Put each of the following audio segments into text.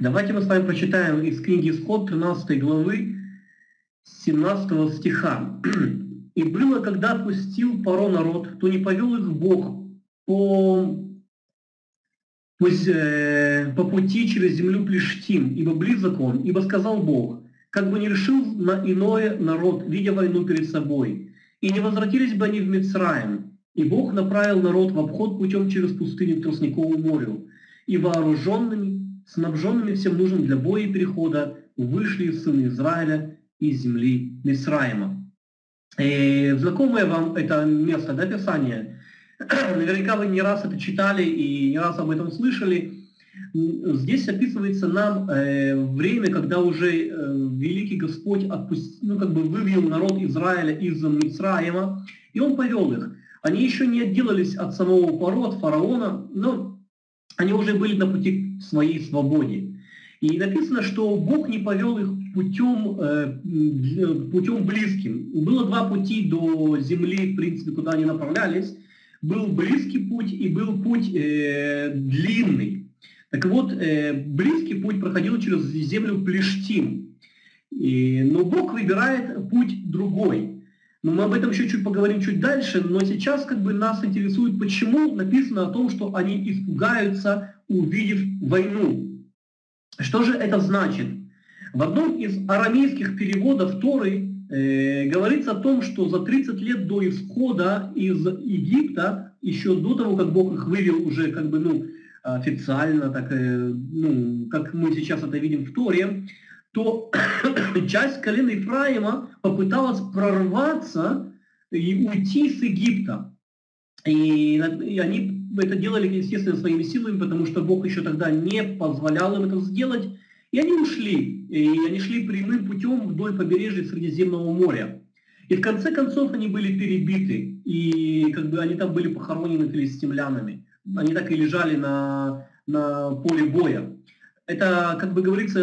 Давайте мы с вами прочитаем из книги Исход 13 главы 17 стиха. «И было, когда отпустил поро народ, то не повел их Бог по, по, э, по пути через землю Плештим, ибо близок он, ибо сказал Бог, как бы не решил на иное народ, видя войну перед собой, и не возвратились бы они в Мицраем, и Бог направил народ в обход путем через пустыню к Тростниковому морю, и вооруженными, снабженными всем нужным для боя и перехода вышли сыны Израиля из земли Мисраима. И знакомое вам это место, да, Писание? Наверняка вы не раз это читали и не раз об этом слышали. Здесь описывается нам э, время, когда уже э, великий Господь отпустил, ну, как бы вывел народ Израиля из Мицраима, и он повел их. Они еще не отделались от самого Паро, от фараона, но они уже были на пути своей свободе. И написано, что Бог не повел их путем, э, путем близким. Было два пути до земли, в принципе, куда они направлялись. Был близкий путь и был путь э, длинный. Так вот, э, близкий путь проходил через землю Плештим. И, но Бог выбирает путь другой. Но мы об этом еще чуть поговорим чуть дальше, но сейчас как бы нас интересует, почему написано о том, что они испугаются, увидев войну. Что же это значит? В одном из арамейских переводов Торы э, говорится о том, что за 30 лет до исхода из Египта, еще до того, как Бог их вывел уже как бы, ну, официально, так, э, ну, как мы сейчас это видим в Торе, то часть колена Ефраима попыталась прорваться и уйти с Египта. И, и они это делали, естественно, своими силами, потому что Бог еще тогда не позволял им это сделать. И они ушли. И они шли прямым путем вдоль побережья Средиземного моря. И в конце концов они были перебиты. И как бы они там были похоронены филистимлянами. Они так и лежали на, на поле боя это, как бы говорится,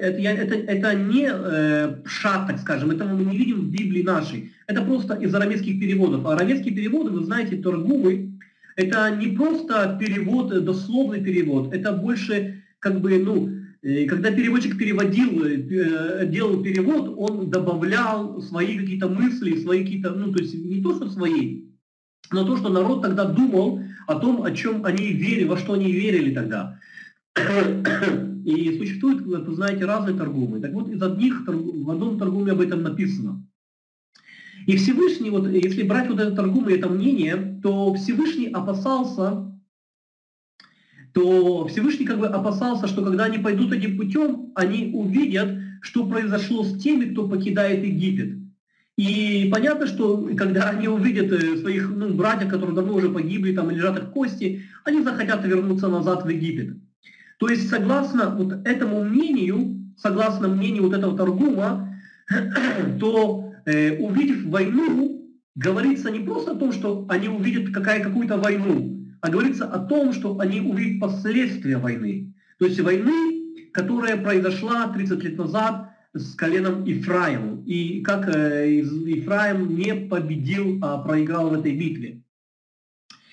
это, это, это не э, пшат, так скажем, это мы не видим в Библии нашей. Это просто из арамейских переводов. А арамейские переводы, вы знаете, торгумы, это не просто перевод, дословный перевод, это больше, как бы, ну, э, когда переводчик переводил, э, делал перевод, он добавлял свои какие-то мысли, свои какие-то, ну, то есть не то, что свои, но то, что народ тогда думал о том, о чем они верили, во что они верили тогда. И существуют, вы знаете, разные торгумы. Так вот, из одних, в одном торгуме об этом написано. И Всевышний, вот если брать вот это торгум и это мнение, то Всевышний опасался, то Всевышний как бы опасался, что когда они пойдут этим путем, они увидят, что произошло с теми, кто покидает Египет. И понятно, что когда они увидят э, своих ну, братьев, которые давно уже погибли, там лежат их кости, они захотят вернуться назад в Египет. То есть, согласно вот этому мнению, согласно мнению вот этого торгума, то э, увидев войну, говорится не просто о том, что они увидят какая, какую-то войну, а говорится о том, что они увидят последствия войны. То есть войны, которая произошла 30 лет назад с коленом Ифраиму. И как э, Ифраим не победил, а проиграл в этой битве.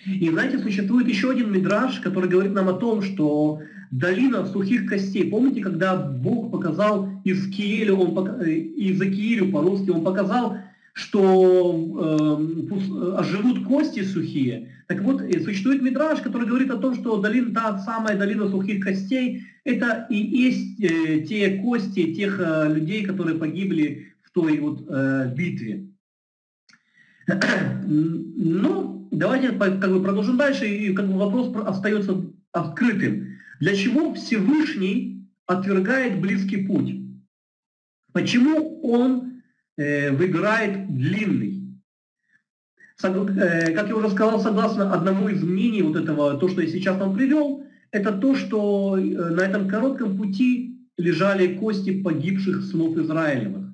И знаете, существует еще один мидраж, который говорит нам о том, что долина сухих костей. Помните, когда Бог показал Искиелю, он, э, Иезекиилю по-русски, он показал, что э, оживут кости сухие. Так вот, существует мидраж, который говорит о том, что долина, та самая долина сухих костей, это и есть э, те кости тех э, людей, которые погибли в той вот э, битве. Ну, давайте как бы продолжим дальше, и как бы вопрос остается открытым. Для чего Всевышний отвергает близкий путь? Почему он э, выбирает длинный? Э, как я уже сказал, согласно одному из мнений вот этого, то, что я сейчас вам привел, это то, что э, на этом коротком пути лежали кости погибших сынов Израилевых.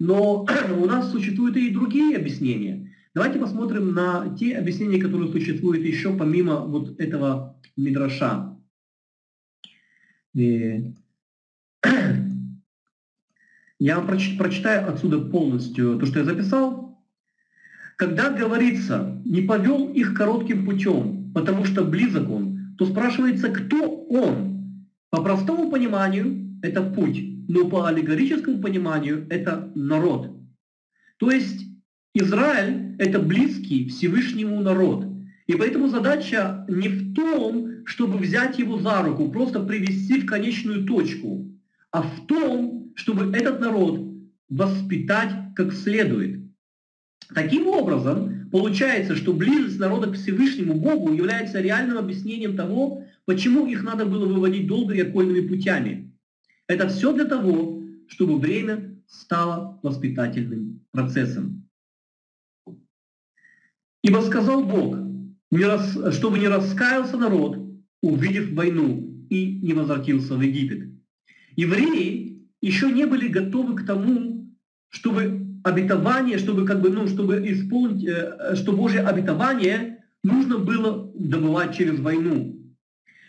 Но у нас существуют и другие объяснения. Давайте посмотрим на те объяснения, которые существуют еще помимо вот этого мидраша. И я вам прочитаю отсюда полностью то, что я записал. Когда говорится, не повел их коротким путем, потому что близок он, то спрашивается, кто он? По простому пониманию это путь, но по аллегорическому пониманию это народ. То есть Израиль – это близкий Всевышнему народ. И поэтому задача не в том, чтобы взять его за руку, просто привести в конечную точку, а в том, чтобы этот народ воспитать как следует. Таким образом, получается, что близость народа к Всевышнему Богу является реальным объяснением того, почему их надо было выводить долго и окольными путями. Это все для того, чтобы время стало воспитательным процессом. Ибо сказал Бог, чтобы не раскаялся народ, увидев войну, и не возвратился в Египет. Евреи еще не были готовы к тому, чтобы обетование, чтобы как бы, ну, чтобы исполнить, э, что Божье обетование нужно было добывать через войну.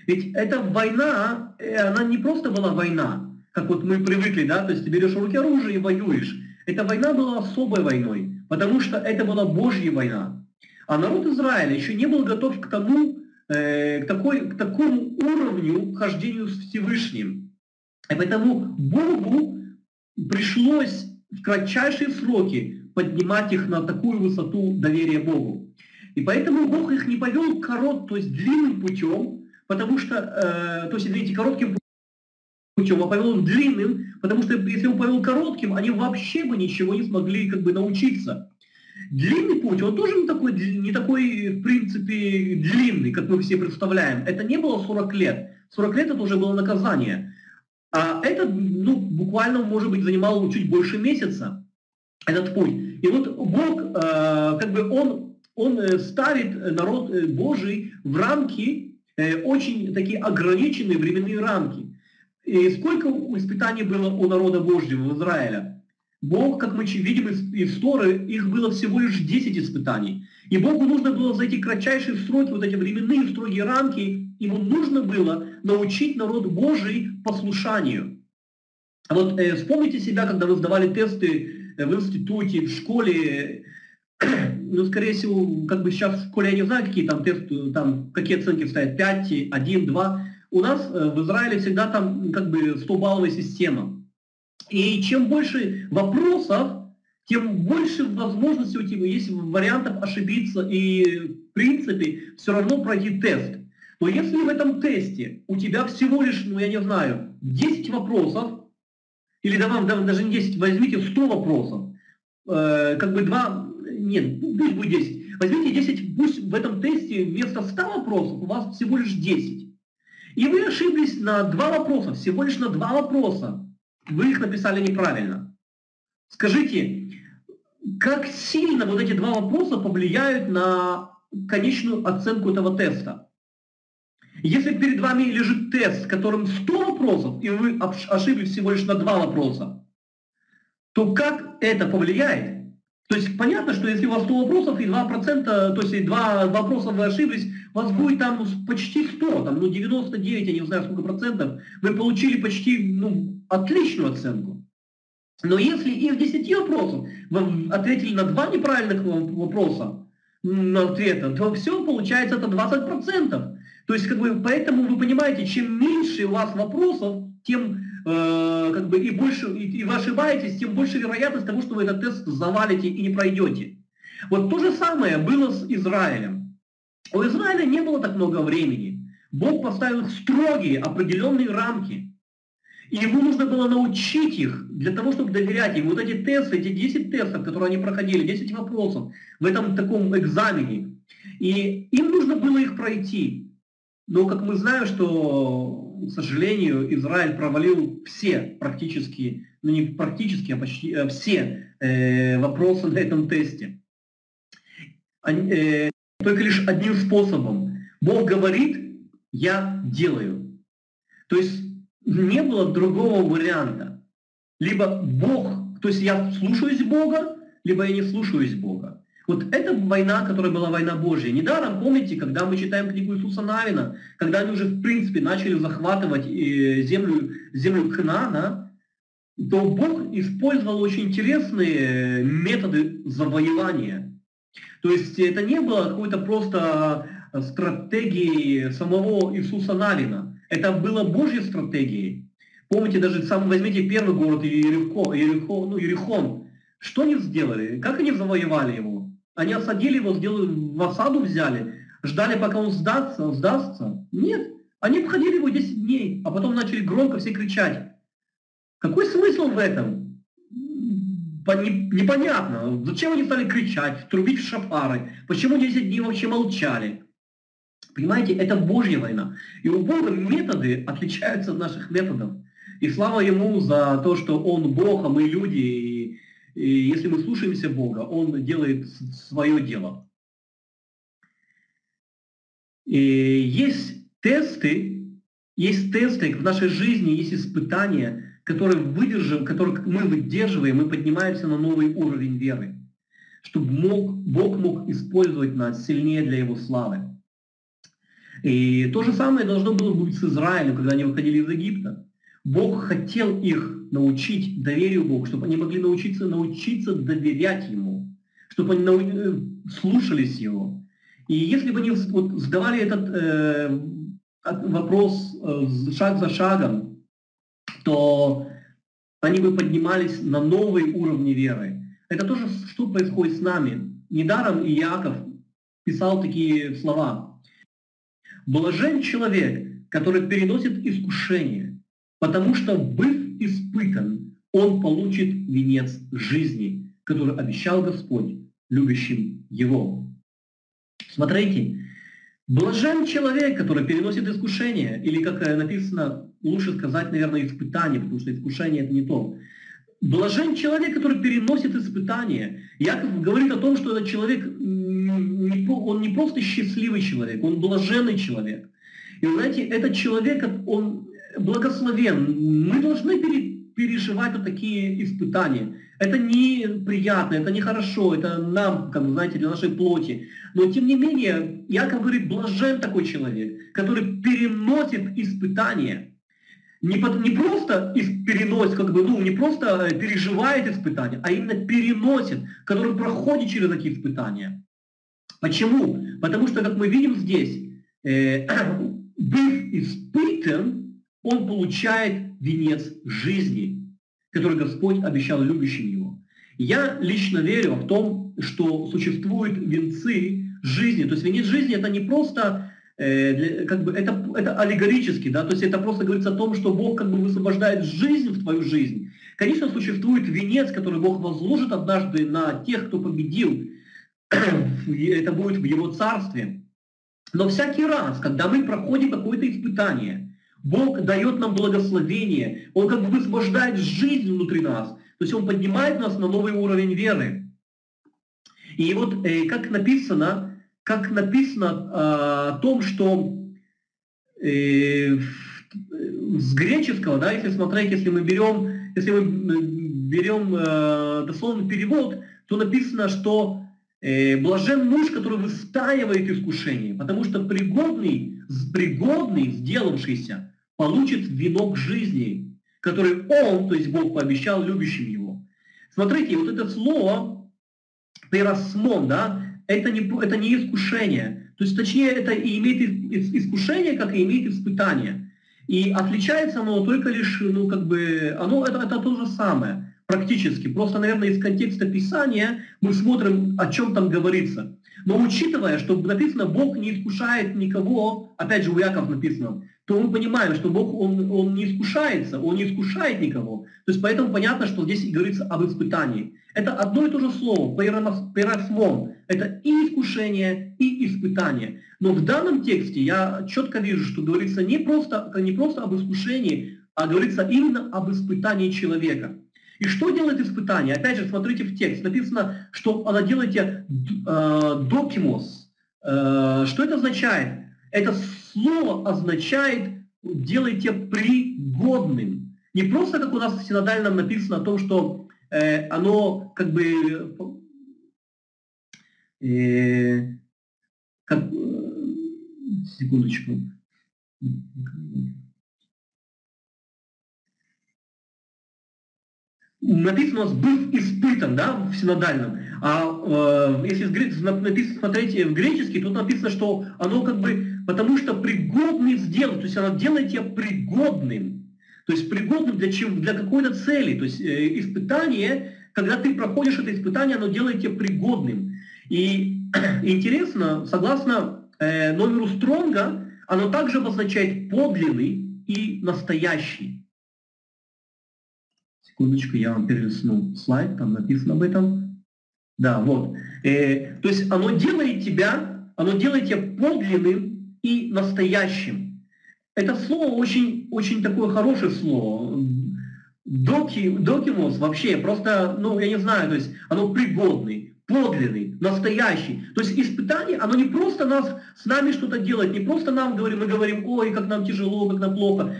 Ведь эта война, э, она не просто была война, как вот мы привыкли, да, то есть ты берешь в руки оружие и воюешь. Эта война была особой войной, потому что это была Божья война. А народ Израиля еще не был готов к тому, э, к, такой, к такому уровню хождению с Всевышним. И поэтому Богу пришлось в кратчайшие сроки поднимать их на такую высоту доверия Богу. И поэтому Бог их не повел корот, то есть длинным путем, потому что, э, то есть, извините, коротким путем, а повел их длинным, потому что если он повел коротким, они вообще бы ничего не смогли как бы научиться. Длинный путь, он тоже не такой, не такой, в принципе, длинный, как мы все представляем. Это не было 40 лет. 40 лет это уже было наказание. А это, ну, буквально, может быть, занимало чуть больше месяца, этот путь. И вот Бог, э, как бы он, он э, ставит народ э, Божий в рамки, э, очень такие ограниченные временные рамки. И сколько испытаний было у народа Божьего в Израиле? Бог, как мы видим из, Торы, их было всего лишь 10 испытаний. И Богу нужно было за эти кратчайшие сроки, вот эти временные строгие рамки, ему нужно было научить народ Божий послушанию. Вот э, вспомните себя, когда вы сдавали тесты э, в институте, в школе, ну, скорее всего, как бы сейчас в школе я не знаю, какие там тесты, там, какие оценки стоят, 5, 1, 2. У нас э, в Израиле всегда там как бы 100-балловая система. И чем больше вопросов, тем больше возможностей у тебя есть вариантов ошибиться и, в принципе, все равно пройти тест. Но если в этом тесте у тебя всего лишь, ну я не знаю, 10 вопросов, или давай, даже не 10, возьмите 100 вопросов, э, как бы два, нет, пусть будет 10. Возьмите 10, пусть в этом тесте вместо 100 вопросов у вас всего лишь 10. И вы ошиблись на два вопроса, всего лишь на два вопроса. Вы их написали неправильно. Скажите, как сильно вот эти два вопроса повлияют на конечную оценку этого теста? Если перед вами лежит тест, в котором 100 вопросов, и вы ошиблись всего лишь на два вопроса, то как это повлияет? То есть понятно, что если у вас 100 вопросов и 2%, то есть два вопроса вы ошиблись, у вас будет там почти 100, там, ну 99, я не знаю сколько процентов, вы получили почти ну, отличную оценку. Но если из 10 вопросов вы ответили на два неправильных вопроса, на ответа, то все, получается, это 20%. То есть, как бы, поэтому вы понимаете, чем меньше у вас вопросов, тем э, как бы и больше, и, и вы ошибаетесь, тем больше вероятность того, что вы этот тест завалите и не пройдете. Вот то же самое было с Израилем. У Израиля не было так много времени. Бог поставил строгие, определенные рамки. И ему нужно было научить их для того, чтобы доверять им. Вот эти тесты, эти 10 тестов, которые они проходили, 10 вопросов в этом таком экзамене. И им нужно было их пройти. Но, как мы знаем, что, к сожалению, Израиль провалил все практически, ну не практически, а почти э, все э, вопросы на этом тесте. Они, э, только лишь одним способом. Бог говорит, я делаю. То есть не было другого варианта. Либо Бог, то есть я слушаюсь Бога, либо я не слушаюсь Бога. Вот это война, которая была война Божья. Недаром, помните, когда мы читаем книгу Иисуса Навина, когда они уже, в принципе, начали захватывать э, землю, землю Кнана, то Бог использовал очень интересные методы завоевания. То есть это не было какой-то просто стратегией самого Иисуса Навина. Это было Божьей стратегией. Помните, даже сам возьмите первый город Иерихон, Иерихон, ну, Иерихон. Что они сделали? Как они завоевали его? Они осадили его, сделали, в осаду взяли, ждали, пока он сдастся, сдастся? Нет. Они обходили его 10 дней, а потом начали громко все кричать. Какой смысл в этом? Непонятно. Зачем они стали кричать, трубить в шафары? Почему 10 дней вообще молчали? Понимаете, это Божья война. И у Бога методы отличаются от наших методов. И слава Ему за то, что Он Бог, а мы люди. И, если мы слушаемся Бога, Он делает свое дело. И есть тесты, есть тесты в нашей жизни, есть испытания, которые выдержим, которые мы выдерживаем, мы поднимаемся на новый уровень веры, чтобы мог, Бог мог использовать нас сильнее для Его славы. И то же самое должно было быть с Израилем, когда они выходили из Египта. Бог хотел их научить доверию Богу, чтобы они могли научиться, научиться доверять Ему, чтобы они э, слушались Его. И если бы они вот задавали этот э, вопрос э, шаг за шагом, то они бы поднимались на новые уровни веры. Это тоже, что происходит с нами. Недаром Иаков писал такие слова. Блажен человек, который переносит искушение, потому что, быв испытан, он получит венец жизни, который обещал Господь любящим его. Смотрите, блажен человек, который переносит искушение, или, как написано, лучше сказать, наверное, испытание, потому что искушение это не то. Блажен человек, который переносит испытания. Яков говорит о том, что этот человек, он не просто счастливый человек, он блаженный человек. И знаете, этот человек, он благословен. Мы должны переживать вот такие испытания. Это неприятно, это нехорошо, это нам, как знаете, для нашей плоти. Но тем не менее, Яков говорит, блажен такой человек, который переносит испытания не, не просто переносит, как бы, ну, не просто э, переживает испытания, а именно переносит, который проходит через такие испытания. Почему? Потому что, как мы видим здесь, э, быв испытан, он получает венец жизни, который Господь обещал любящим его. Я лично верю в том, что существуют венцы жизни. То есть венец жизни это не просто Э, как бы это, это аллегорически, да, то есть это просто говорится о том, что Бог как бы высвобождает жизнь в твою жизнь. Конечно, существует венец, который Бог возложит однажды на тех, кто победил. это будет в Его Царстве. Но всякий раз, когда мы проходим какое-то испытание, Бог дает нам благословение, Он как бы высвобождает жизнь внутри нас. То есть Он поднимает нас на новый уровень веры. И вот, э, как написано, как написано э, о том, что э, с греческого, да, если смотреть, если мы берем, если мы берем э, дословный перевод, то написано, что э, блажен муж, который выстаивает искушение, потому что пригодный, пригодный, сделавшийся, получит венок жизни, который он, то есть Бог, пообещал любящим его. Смотрите, вот это слово перосмон, да, это не, это не искушение. То есть, точнее, это и имеет искушение, как и имеет испытание. И отличается оно только лишь, ну, как бы, оно это, это то же самое, практически. Просто, наверное, из контекста Писания мы смотрим, о чем там говорится. Но учитывая, что написано, Бог не искушает никого, опять же, у Яков написано, то мы понимаем, что Бог, Он, он не искушается, Он не искушает никого. То есть поэтому понятно, что здесь говорится об испытании. Это одно и то же слово, перосмон. Это и искушение, и испытание. Но в данном тексте я четко вижу, что говорится не просто, не просто об искушении, а говорится именно об испытании человека. И что делает испытание? Опять же, смотрите в текст. Написано, что она делаете э, докимос. Э, что это означает? Это слово означает делайте пригодным. Не просто, как у нас в синодальном написано о том, что э, оно как бы э, как, секундочку. написано у нас «был испытан» да, в синодальном. А э, если написано, смотреть в греческий, тут написано, что оно как бы потому что пригодный сделать, то есть она делает тебя пригодным, то есть пригодным для, чем, для какой-то цели. То есть э, испытание, когда ты проходишь это испытание, оно делает тебя пригодным. И интересно, согласно э, номеру Стронга, оно также обозначает подлинный и настоящий. Секундочку, я вам перелистну слайд, там написано об этом. Да, вот. Э, то есть оно делает тебя, оно делает тебя подлинным и настоящим. Это слово очень, очень такое хорошее слово. Доки, докимос вообще просто, ну, я не знаю, то есть оно пригодный, подлинный, настоящий. То есть испытание, оно не просто нас, с нами что-то делает, не просто нам говорим, мы говорим, ой, как нам тяжело, как нам плохо.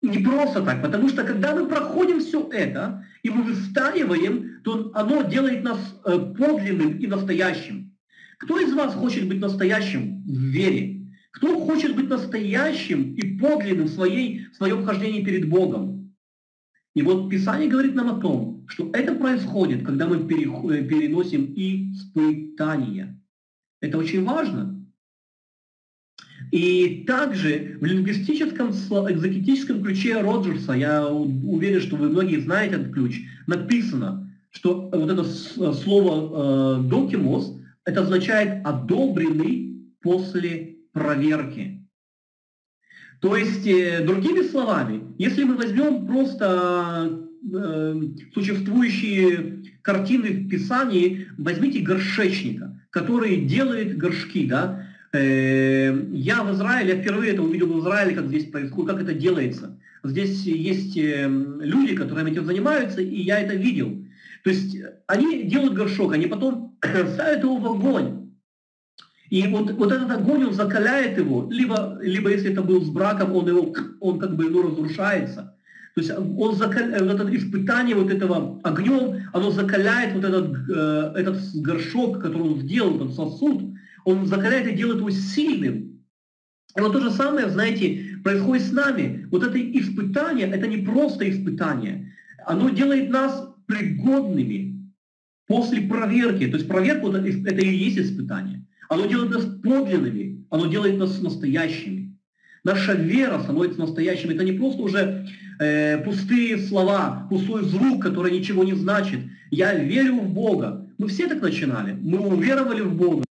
Не просто так, потому что когда мы проходим все это, и мы выстаиваем, то оно делает нас э, подлинным и настоящим. Кто из вас хочет быть настоящим в вере? Кто хочет быть настоящим и подлинным в, своей, в своем хождении перед Богом? И вот Писание говорит нам о том, что это происходит, когда мы э, переносим испытания. Это очень важно. И также в лингвистическом экзотическом ключе Роджерса, я уверен, что вы многие знаете этот ключ, написано, что вот это слово «докимос» это означает «одобренный после проверки». То есть, э, другими словами, если мы возьмем просто э, существующие картины в Писании, возьмите горшечника, который делает горшки, да, Э, я в Израиле, я впервые это увидел в Израиле, как здесь происходит, как это делается. Здесь есть люди, которые этим занимаются, и я это видел. То есть они делают горшок, они потом ставят его в огонь. И вот, вот этот огонь, он закаляет его, либо, либо если это был с браком, он, его, он как бы ну, разрушается. То есть он закаляет, вот это испытание вот этого огнем, оно закаляет вот этот, э, этот горшок, который он сделал, этот сосуд, он закаляет и делает его сильным. И вот то же самое, знаете, происходит с нами. Вот это испытание, это не просто испытание. Оно делает нас пригодными после проверки. То есть проверка это и есть испытание. Оно делает нас подлинными, оно делает нас настоящими. Наша вера становится настоящим. Это не просто уже э, пустые слова, пустой звук, который ничего не значит. Я верю в Бога. Мы все так начинали. Мы уверовали в Бога.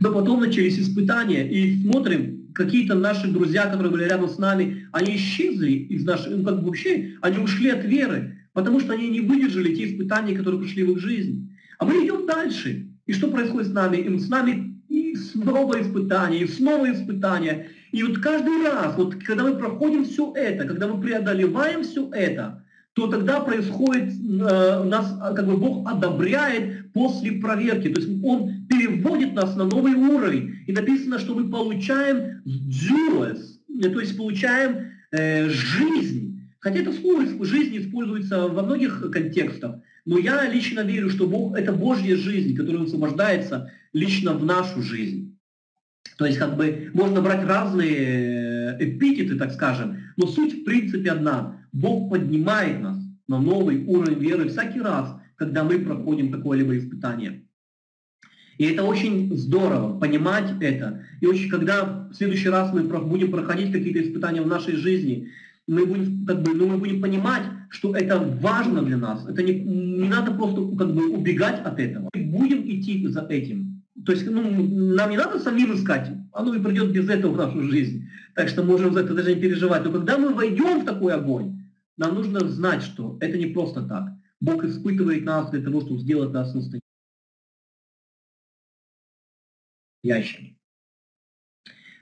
Но потом начались испытания, и смотрим, какие-то наши друзья, которые были рядом с нами, они исчезли из нашей, ну как бы вообще, они ушли от веры, потому что они не выдержали те испытания, которые пришли в их жизнь. А мы идем дальше. И что происходит с нами? И с нами и снова испытания, и снова испытания. И вот каждый раз, вот когда мы проходим все это, когда мы преодолеваем все это, то тогда происходит, э, нас как бы Бог одобряет после проверки. То есть Он переводит нас на новый уровень. И написано, что мы получаем duos, э, то есть получаем э, жизнь. Хотя это слово «жизнь» используется во многих контекстах. Но я лично верю, что Бог – это Божья жизнь, которая высвобождается лично в нашу жизнь. То есть как бы можно брать разные э, эпитеты, так скажем, но суть в принципе одна. Бог поднимает нас на новый уровень веры всякий раз, когда мы проходим какое-либо испытание. И это очень здорово, понимать это. И очень, когда в следующий раз мы будем проходить какие-то испытания в нашей жизни, мы будем, как бы, ну, мы будем понимать, что это важно для нас. Это не, не надо просто как бы, убегать от этого. Мы будем идти за этим. То есть ну, нам не надо самим искать, оно и придет без этого в нашу жизнь. Так что можем за это даже не переживать. Но когда мы войдем в такой огонь, нам нужно знать, что это не просто так. Бог испытывает нас для того, чтобы сделать нас настоящими.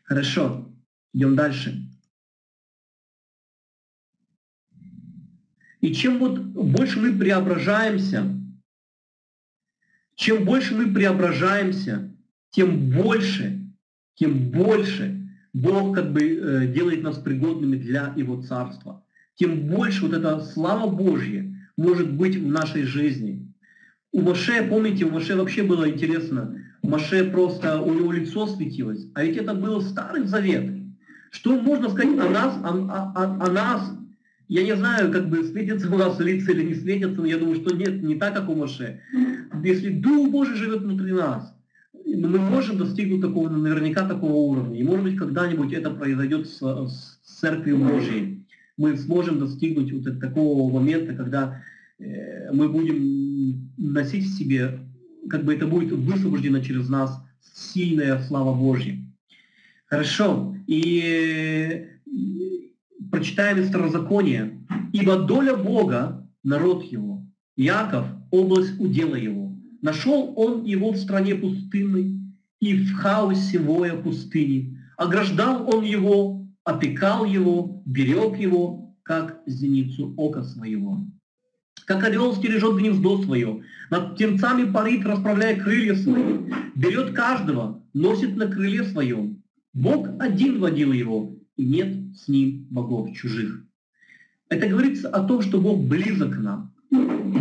Хорошо, идем дальше. И чем вот больше мы преображаемся, чем больше мы преображаемся, тем больше, тем больше Бог как бы э, делает нас пригодными для Его Царства. Тем больше вот эта слава Божья может быть в нашей жизни. У Моше, помните, у Моше вообще было интересно, Моше просто, у него лицо светилось, а ведь это был Старый Завет. Что можно сказать о нас, о, о, о нас я не знаю, как бы светится у нас лица или не светится, но я думаю, что нет, не так, как у Моше. если Дух Божий живет внутри нас, мы можем достигнуть такого, наверняка такого уровня. И может быть когда-нибудь это произойдет с, с Церковью Божией. Мы сможем достигнуть вот такого момента, когда э, мы будем носить в себе, как бы это будет высвобождено через нас, сильная слава Божья. Хорошо. И прочитаем из Старозакония. «Ибо доля Бога, народ его, Яков, область удела его. Нашел он его в стране пустынной и в хаосе воя пустыни. Ограждал он его, опекал его, берег его, как зеницу ока своего. Как орел стережет гнездо свое, над птенцами парит, расправляя крылья свои, берет каждого, носит на крыле своем. Бог один водил его, и нет с ним богов чужих. Это говорится о том, что Бог близок к нам.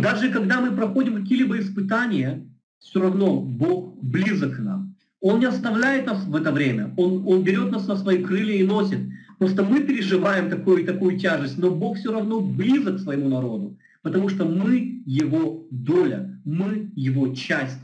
Даже когда мы проходим какие-либо испытания, все равно Бог близок к нам. Он не оставляет нас в это время. Он, он берет нас на свои крылья и носит. Просто мы переживаем такую и такую тяжесть, но Бог все равно близок к своему народу, потому что мы Его доля, мы Его часть.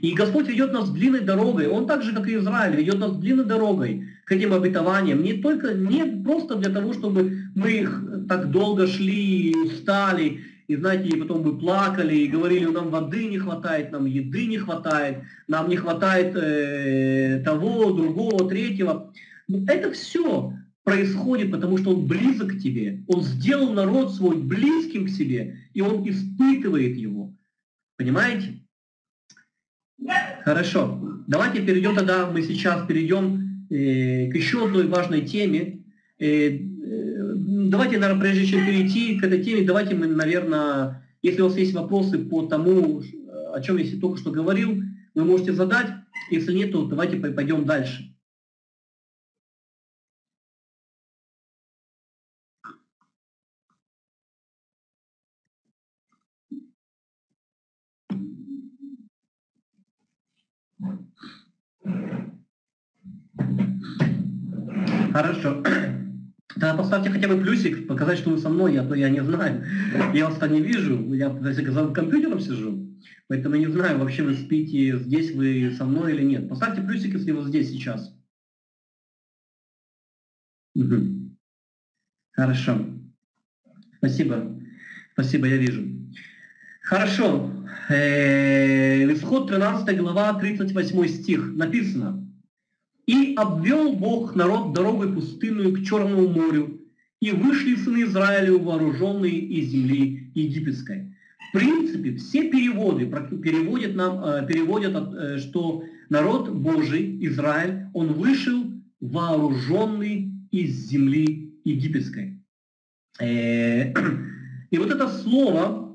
И Господь ведет нас длинной дорогой. Он так же, как и Израиль, ведет нас длинной дорогой к этим обетованиям. Не только, не просто для того, чтобы мы их так долго шли, устали, и знаете, и потом мы плакали и говорили, нам воды не хватает, нам еды не хватает, нам не хватает э, того, другого, третьего. Но это все происходит, потому что он близок к тебе. Он сделал народ свой близким к себе, и он испытывает его. Понимаете? Хорошо. Давайте перейдем тогда, мы сейчас перейдем э, к еще одной важной теме. Э, э, давайте, наверное, прежде чем перейти к этой теме, давайте мы, наверное, если у вас есть вопросы по тому, о чем я только что говорил, вы можете задать. Если нет, то давайте пойдем дальше. Хорошо. Тогда поставьте хотя бы плюсик, показать, что вы со мной, а то я не знаю. Я вас-то не вижу, я за компьютером сижу, поэтому не знаю, вообще вы спите здесь, вы со мной или нет. Поставьте плюсик, если вы здесь сейчас. Угу. Хорошо. Спасибо. Спасибо, я вижу. Хорошо. Э, исход 13 глава, 38 стих. Написано. «И обвел Бог народ дорогой пустынную к Черному морю, и вышли сыны Израилю вооруженные из земли египетской». В принципе, все переводы переводят нам, э, переводят, э, что народ Божий, Израиль, он вышел вооруженный из земли египетской. И вот это слово,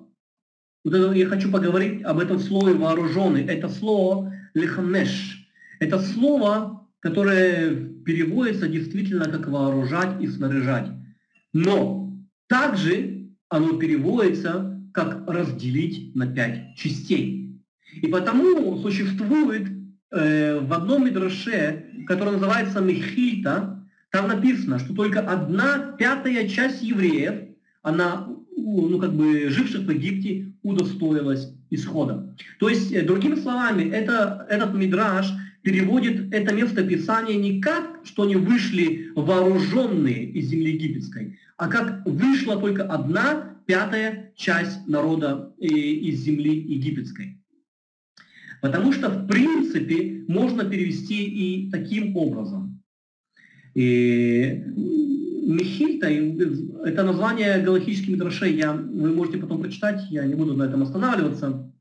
вот это, я хочу поговорить об этом слове вооруженный. Это слово лихнеш. Это слово, которое переводится действительно как вооружать и снаряжать. Но также оно переводится как разделить на пять частей. И потому существует э, в одном мидраше, который называется Мехильта, там написано, что только одна пятая часть евреев, она ну, как бы живших в Египте удостоилась исхода. То есть, э, другими словами, это, этот мидраж переводит это место Писания не как, что они вышли вооруженные из земли египетской, а как вышла только одна пятая часть народа э, из земли египетской. Потому что, в принципе, можно перевести и таким образом. И Мехильта, это название галактических мидрашей, я, вы можете потом прочитать, я не буду на этом останавливаться.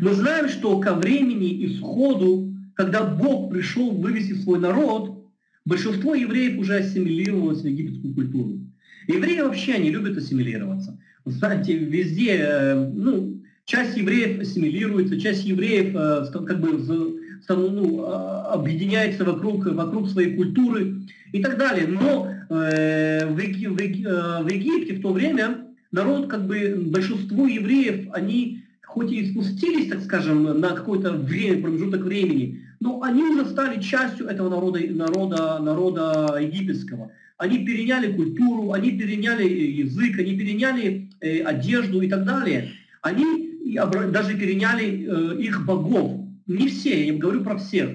Мы знаем, что ко времени исходу, когда Бог пришел вывести свой народ, большинство евреев уже ассимилировалось в египетскую культуру. Евреи вообще не любят ассимилироваться. Знаете, везде, э, ну, часть евреев ассимилируется, часть евреев э, как бы ну, а, объединяется вокруг, вокруг своей культуры и так далее. Но э, в, в, э, в Египте в то время народ, как бы большинство евреев, они хоть и спустились, так скажем, на какое-то время, промежуток времени, но они уже стали частью этого народа, народа, народа египетского. Они переняли культуру, они переняли язык, они переняли э, одежду и так далее. Они даже переняли их богов. Не все, я говорю про всех.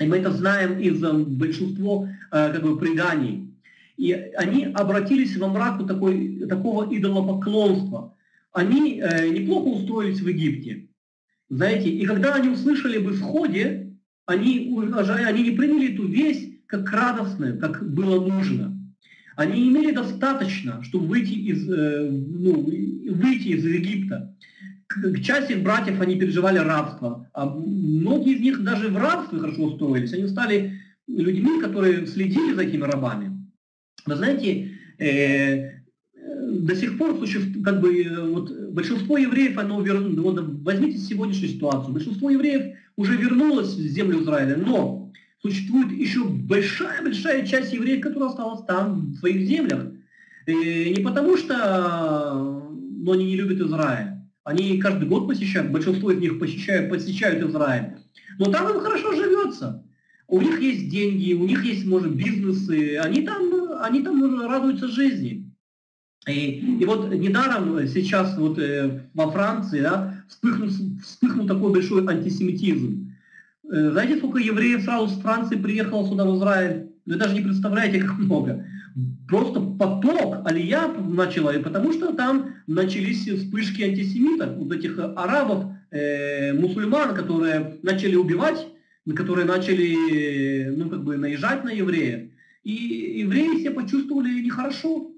И мы это знаем из большинства как бы, преданий. И они обратились во мраку такой, такого идолопоклонства. Они э, неплохо устроились в Египте. Знаете, и когда они услышали об исходе, они, они не приняли эту весть как радостную, как было нужно. Они имели достаточно, чтобы выйти из, э, ну, выйти из Египта. К, части братьев они переживали рабство, а многие из них даже в рабстве хорошо устроились. Они стали людьми, которые следили за этими рабами. Вы знаете, э, до сих пор существует, как бы, вот, большинство евреев, оно вернулось, вот, возьмите сегодняшнюю ситуацию, большинство евреев уже вернулось в землю Израиля, но существует еще большая-большая часть евреев, которая осталась там, в своих землях. И не потому что но они не любят Израиль. Они каждый год посещают, большинство из них посещают, посещают Израиль. Но там им хорошо живется. У них есть деньги, у них есть, может, бизнесы, они там, они там радуются жизни. И, и вот недаром сейчас вот э, во Франции да, вспыхнул, вспыхнул такой большой антисемитизм. Э, знаете, сколько евреев сразу с Франции приехало сюда в Израиль? Вы даже не представляете, как много. Просто поток алия начала, и потому что там начались вспышки антисемитов, вот этих арабов, э, мусульман, которые начали убивать которые начали ну, как бы наезжать на евреев. И евреи все почувствовали нехорошо.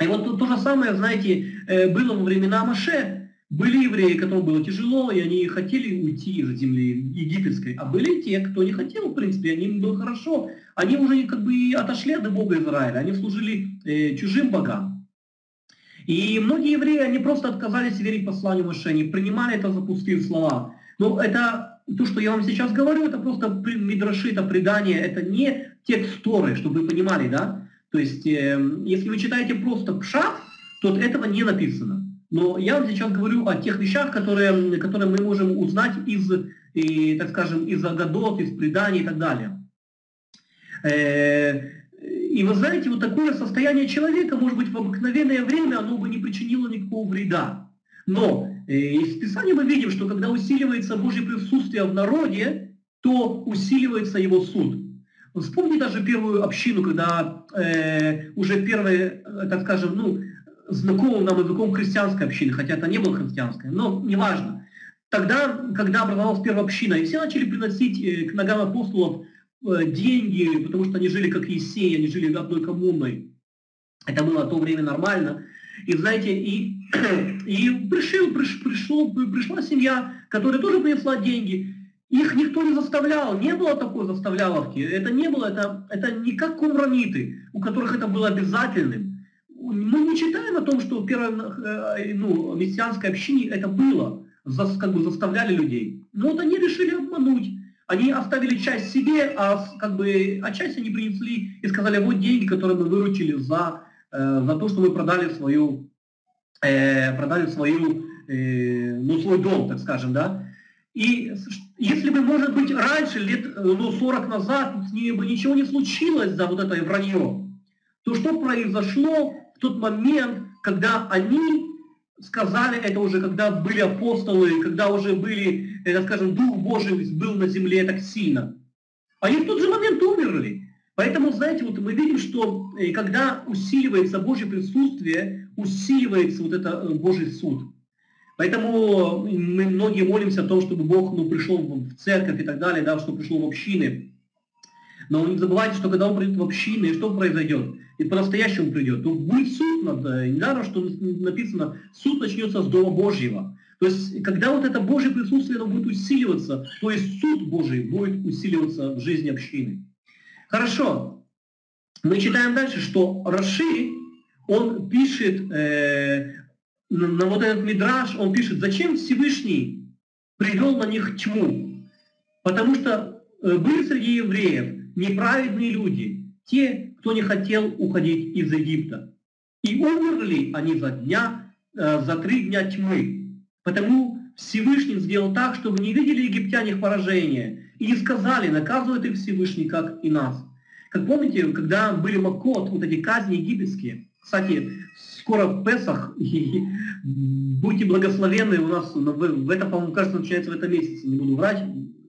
И вот то, то же самое, знаете, э, было во времена Маше. Были евреи, которым было тяжело, и они хотели уйти из земли египетской. А были те, кто не хотел, в принципе, они им было хорошо. Они уже как бы отошли от Бога Израиля, они служили э, чужим богам. И многие евреи, они просто отказались верить посланию Маше, они принимали это за пустые слова. Но это то, что я вам сейчас говорю, это просто мидраши, это предание, это не текст Торы, чтобы вы понимали, да? То есть, э, если вы читаете просто пшат, то этого не написано. Но я вам сейчас говорю о тех вещах, которые, которые мы можем узнать из, и, так скажем, из Агадот, из преданий и так далее. Э, и вы знаете, вот такое состояние человека, может быть, в обыкновенное время, оно бы не причинило никакого вреда. Но э, из Писания мы видим, что когда усиливается Божье присутствие в народе, то усиливается его суд. Вспомни даже первую общину, когда э, уже первые, э, так скажем, ну, знакомым нам языком христианской общины, хотя это не было христианское, но неважно. Тогда, когда образовалась первая община, и все начали приносить э, к ногам апостолов э, деньги, потому что они жили как Есей, они жили одной коммуной. Это было в то время нормально. И знаете, и и пришел, приш, пришел, пришла семья, которая тоже принесла деньги. Их никто не заставлял, не было такой заставляловки. Это не было, это, это не как кумраниты, у которых это было обязательным. Мы не читаем о том, что в первой э, ну, мессианской общине это было, как бы заставляли людей. Но вот они решили обмануть. Они оставили часть себе, а, как бы, а часть они принесли и сказали, вот деньги, которые мы выручили за, э, за то, что мы продали свою э, продали свою, э, ну, свой дом, так скажем, да. И если бы, может быть, раньше, лет ну, 40 назад, с ними бы ничего не случилось за вот это вранье, то что произошло тот момент, когда они сказали это уже, когда были апостолы, когда уже были, так скажем, Дух Божий был на земле так сильно. Они в тот же момент умерли. Поэтому, знаете, вот мы видим, что э, когда усиливается Божье присутствие, усиливается вот это э, Божий суд. Поэтому мы многие молимся о том, чтобы Бог ну, пришел в церковь и так далее, да, чтобы пришел в общины. Но не забывайте, что когда Он придет в общины, что произойдет? И по-настоящему придет. То будет суд над... Э, недаром, что написано, суд начнется с Дома Божьего. То есть, когда вот это Божье присутствие оно будет усиливаться, то есть суд Божий будет усиливаться в жизни общины. Хорошо. Мы читаем дальше, что Раши, он пишет э, на, на вот этот мидраж, он пишет, зачем Всевышний привел на них тьму? Потому что э, были среди евреев неправедные люди, те, кто не хотел уходить из Египта. И умерли они за дня, э, за три дня тьмы. Потому Всевышний сделал так, чтобы не видели египтяне их поражения, и не сказали, наказывает их Всевышний, как и нас. Как помните, когда были Макот, вот эти казни египетские, Кстати, скоро Песах, и будьте благословенны, у нас в, в это, по-моему, кажется, начинается в этом месяце, не буду врать.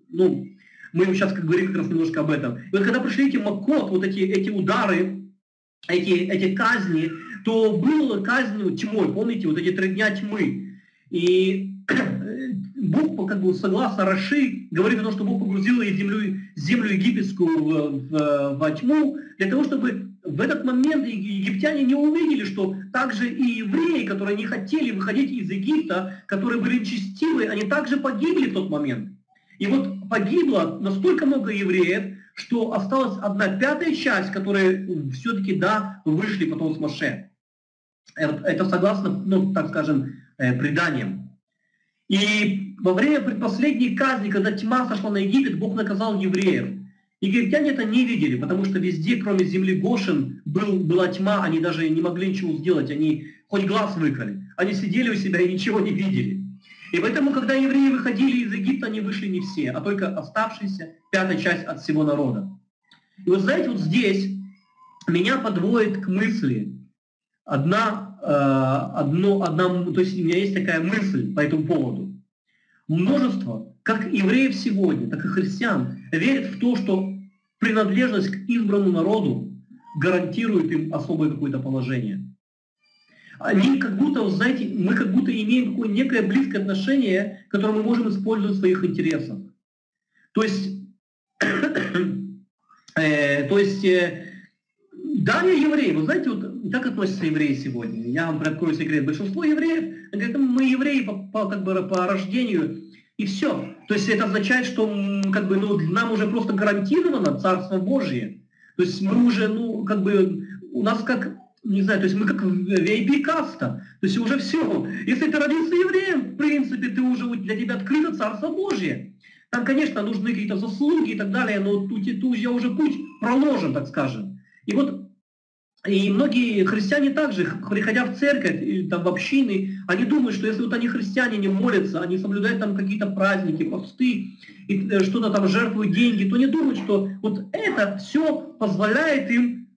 Ну, мы сейчас как говорим как раз немножко об этом. И вот когда пришли эти макот, вот эти, эти удары, эти, эти казни, то было казнь тьмой, помните, вот эти три дня тьмы. И Бог, как бы согласно Раши, говорит о том, что Бог погрузил землю, землю египетскую в, в, во тьму, для того, чтобы в этот момент египтяне не увидели, что также и евреи, которые не хотели выходить из Египта, которые были честивы, они также погибли в тот момент. И вот погибло настолько много евреев, что осталась одна пятая часть, которые все-таки, да, вышли потом с Моше. Это согласно, ну, так скажем, э, преданиям. И во время предпоследней казни, когда тьма сошла на Египет, Бог наказал евреев. Египтяне это не видели, потому что везде, кроме земли Гошин, был, была тьма, они даже не могли ничего сделать, они хоть глаз выколи. Они сидели у себя и ничего не видели. И поэтому, когда евреи выходили из Египта, они вышли не все, а только оставшаяся пятая часть от всего народа. И вот знаете, вот здесь меня подводит к мысли одна, э, одно, одна, то есть у меня есть такая мысль по этому поводу. Множество, как евреев сегодня, так и христиан, верят в то, что принадлежность к избранному народу гарантирует им особое какое-то положение. Они как будто, знаете, мы как будто имеем какое некое близкое отношение, которое мы можем использовать в своих интересах. То есть, э, то есть э, да, я еврей. Вы знаете, вот как относятся евреи сегодня? Я вам приоткрою секрет. Большинство евреев, говорят, мы евреи по, по, как бы, по рождению, и все. То есть это означает, что как бы, ну, нам уже просто гарантировано Царство Божье. То есть мы уже, ну, как бы, у нас как не знаю, то есть мы как VIP-каста, то есть уже все. Если ты родился евреем, в принципе, ты уже, для тебя открыто Царство Божье. Там, конечно, нужны какие-то заслуги и так далее, но тут, тут я уже путь проложен, так скажем. И вот и многие христиане также, приходя в церковь, или там в общины, они думают, что если вот они христиане не молятся, они соблюдают там какие-то праздники, посты, и э, что-то там жертвуют деньги, то они думают, что вот это все позволяет им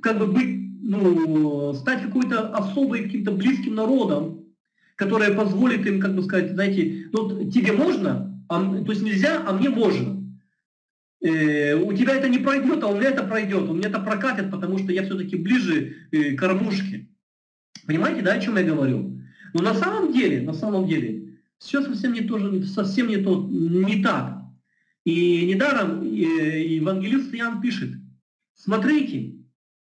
как бы быть ну, стать какой-то особой, каким-то близким народом, которое позволит им, как бы сказать, знаете, ну, тебе можно, а, то есть нельзя, а мне можно. Э, у тебя это не пройдет, а у меня это пройдет, у меня это прокатит, потому что я все-таки ближе э, к кормушке. Понимаете, да, о чем я говорю? Но на самом деле, на самом деле, все совсем не то, совсем не то, не так. И недаром э, евангелист Иоанн пишет, смотрите,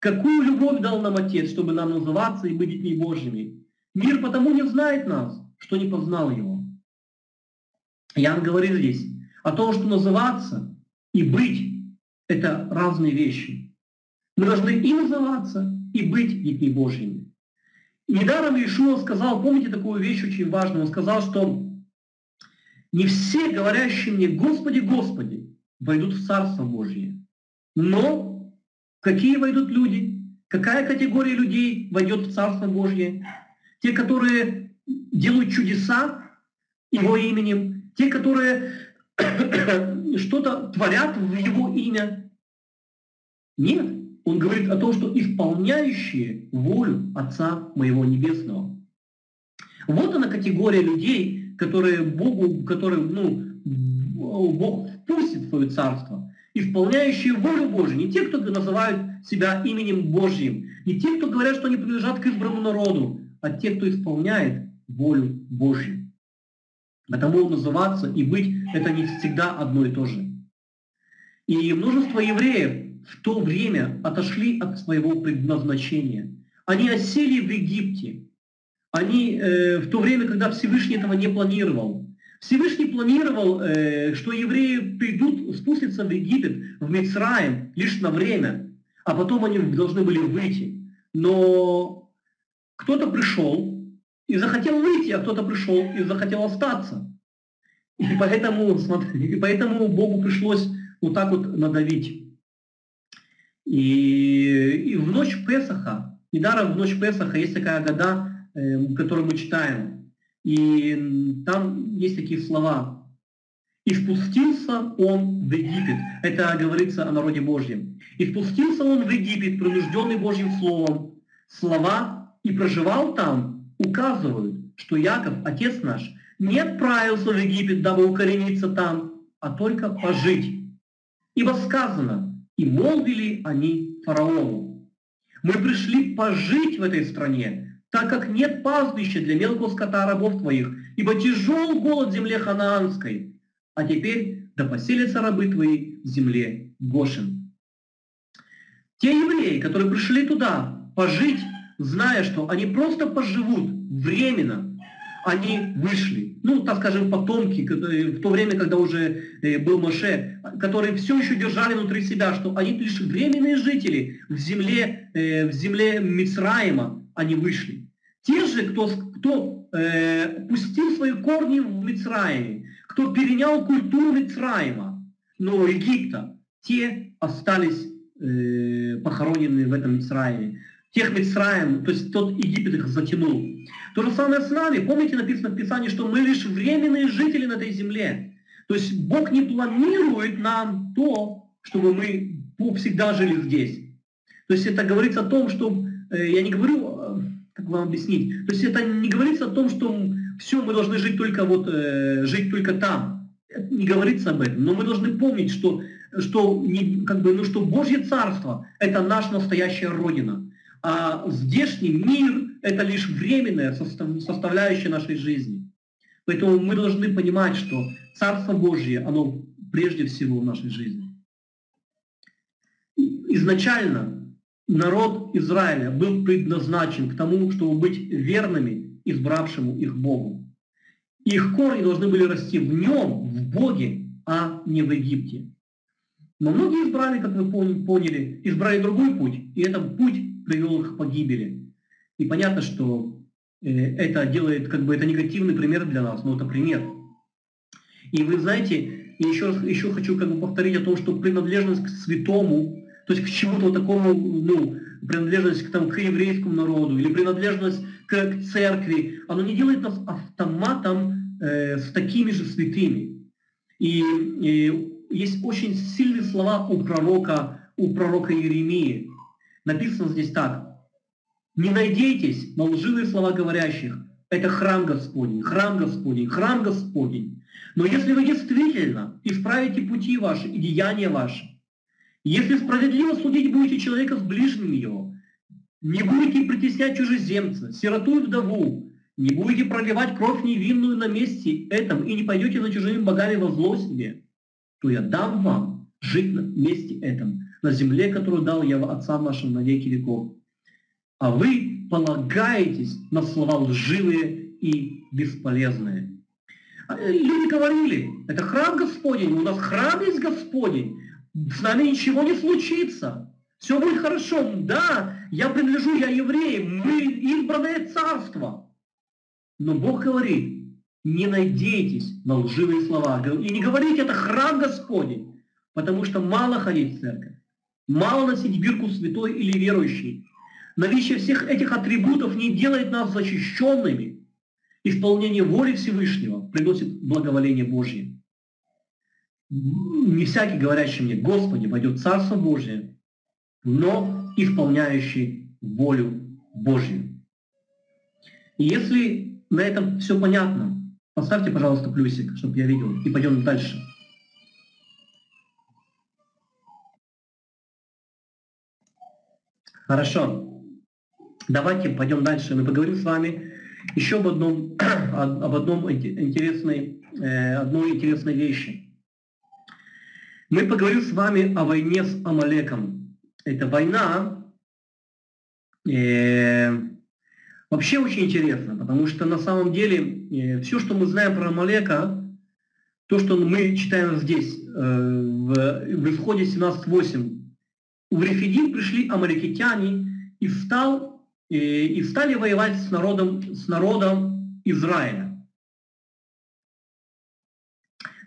Какую любовь дал нам Отец, чтобы нам называться и быть детьми Божьими? Мир потому не знает нас, что не познал Его. Ян говорит здесь о том, что называться и быть – это разные вещи. Мы должны и называться, и быть детьми Божьими. Недаром Иешуа сказал, помните такую вещь очень важную, он сказал, что не все, говорящие мне «Господи, Господи», войдут в Царство Божье, но Какие войдут люди? Какая категория людей войдет в Царство Божье? Те, которые делают чудеса Его именем, те, которые что-то творят в Его имя. Нет, он говорит о том, что исполняющие волю Отца Моего Небесного. Вот она категория людей, которые Богу, которые, ну, Бог впустит в свое царство исполняющие волю Божию, не те, кто называют себя именем Божьим, не те, кто говорят, что они принадлежат к избранному народу, а те, кто исполняет волю Божью. Потому называться и быть – это не всегда одно и то же. И множество евреев в то время отошли от своего предназначения. Они осели в Египте. Они э, в то время, когда Всевышний этого не планировал. Всевышний планировал, э, что евреи придут, спустятся в Египет, в Мицраем лишь на время, а потом они должны были выйти. Но кто-то пришел и захотел выйти, а кто-то пришел и захотел остаться. И поэтому, смотри, и поэтому Богу пришлось вот так вот надавить. И, и в ночь Песаха, недаром в ночь Песаха есть такая года, э, которую мы читаем, и там есть такие слова. «И спустился он в Египет». Это говорится о народе Божьем. «И спустился он в Египет, принужденный Божьим Словом, слова «и проживал там» указывают, что Яков, отец наш, не отправился в Египет, дабы укорениться там, а только пожить. Ибо сказано, и молвили они фараону. Мы пришли пожить в этой стране, так как нет пастбища для мелкого скота рабов твоих, ибо тяжел голод в земле ханаанской. А теперь да поселятся рабы твои в земле Гошин. Те евреи, которые пришли туда пожить, зная, что они просто поживут временно, они вышли. Ну, так скажем, потомки, в то время, когда уже э, был Моше, которые все еще держали внутри себя, что они лишь временные жители в земле, э, в земле Мицраима, они вышли. Те же, кто, кто э, пустил свои корни в Мицраиме, кто перенял культуру Мицраима, но Египта, те остались э, похоронены в этом Мицраиме тех Мицраем, то есть тот Египет их затянул. То же самое с нами. Помните, написано в Писании, что мы лишь временные жители на этой земле. То есть Бог не планирует нам то, чтобы мы всегда жили здесь. То есть это говорится о том, что, я не говорю, э, как вам объяснить, то есть это не говорится о том, что все, мы должны жить только вот, э, жить только там. Это не говорится об этом. Но мы должны помнить, что, что, не, как бы, ну, что Божье Царство – это наша настоящая Родина а здешний мир – это лишь временная составляющая нашей жизни. Поэтому мы должны понимать, что Царство Божье, оно прежде всего в нашей жизни. Изначально народ Израиля был предназначен к тому, чтобы быть верными избравшему их Богу. Их корни должны были расти в нем, в Боге, а не в Египте. Но многие избрали, как вы поняли, избрали другой путь, и этот путь привел их к погибели. И понятно, что э, это делает, как бы, это негативный пример для нас, но это пример. И вы знаете, еще еще хочу как бы повторить о том, что принадлежность к святому, то есть к чему-то вот такому, ну, принадлежность к, там, к еврейскому народу или принадлежность к, к церкви, оно не делает нас автоматом э, с такими же святыми. И, и есть очень сильные слова у пророка, у пророка Иеремии. Написано здесь так. «Не надейтесь на лживые слова говорящих. Это храм Господень, храм Господень, храм Господень. Но если вы действительно исправите пути ваши и деяния ваши, если справедливо судить будете человека с ближним его, не будете притеснять чужеземца, сироту и вдову, не будете проливать кровь невинную на месте этом и не пойдете за чужими богами во зло себе, то я дам вам жить на месте этом, на земле, которую дал я отцам нашим на веки веков. А вы полагаетесь на слова лживые и бесполезные. А, э, люди говорили, это храм Господень, у нас храм есть Господень, с нами ничего не случится. Все будет хорошо. Да, я принадлежу, я еврей, мы избранное царство. Но Бог говорит, не надейтесь на лживые слова. И не говорите, это храм Господень, потому что мало ходить в церковь. Мало носить бирку святой или верующий. Наличие всех этих атрибутов не делает нас защищенными. Исполнение воли Всевышнего приносит благоволение Божье. Не всякий, говорящий мне, Господи, войдет Царство Божье, но исполняющий волю Божью. И если на этом все понятно, поставьте, пожалуйста, плюсик, чтобы я видел, и пойдем дальше. Хорошо. Давайте пойдем дальше. Мы поговорим с вами еще об одном, об одном интересной, э, одной интересной вещи. Мы поговорим с вами о войне с Амалеком. Эта война э, вообще очень интересна, потому что на самом деле э, все, что мы знаем про Амалека, то, что мы читаем здесь, э, в, в исходе 17.8, в Рефидим пришли амаликитяне и, встал, э, и стали воевать с народом, с народом Израиля.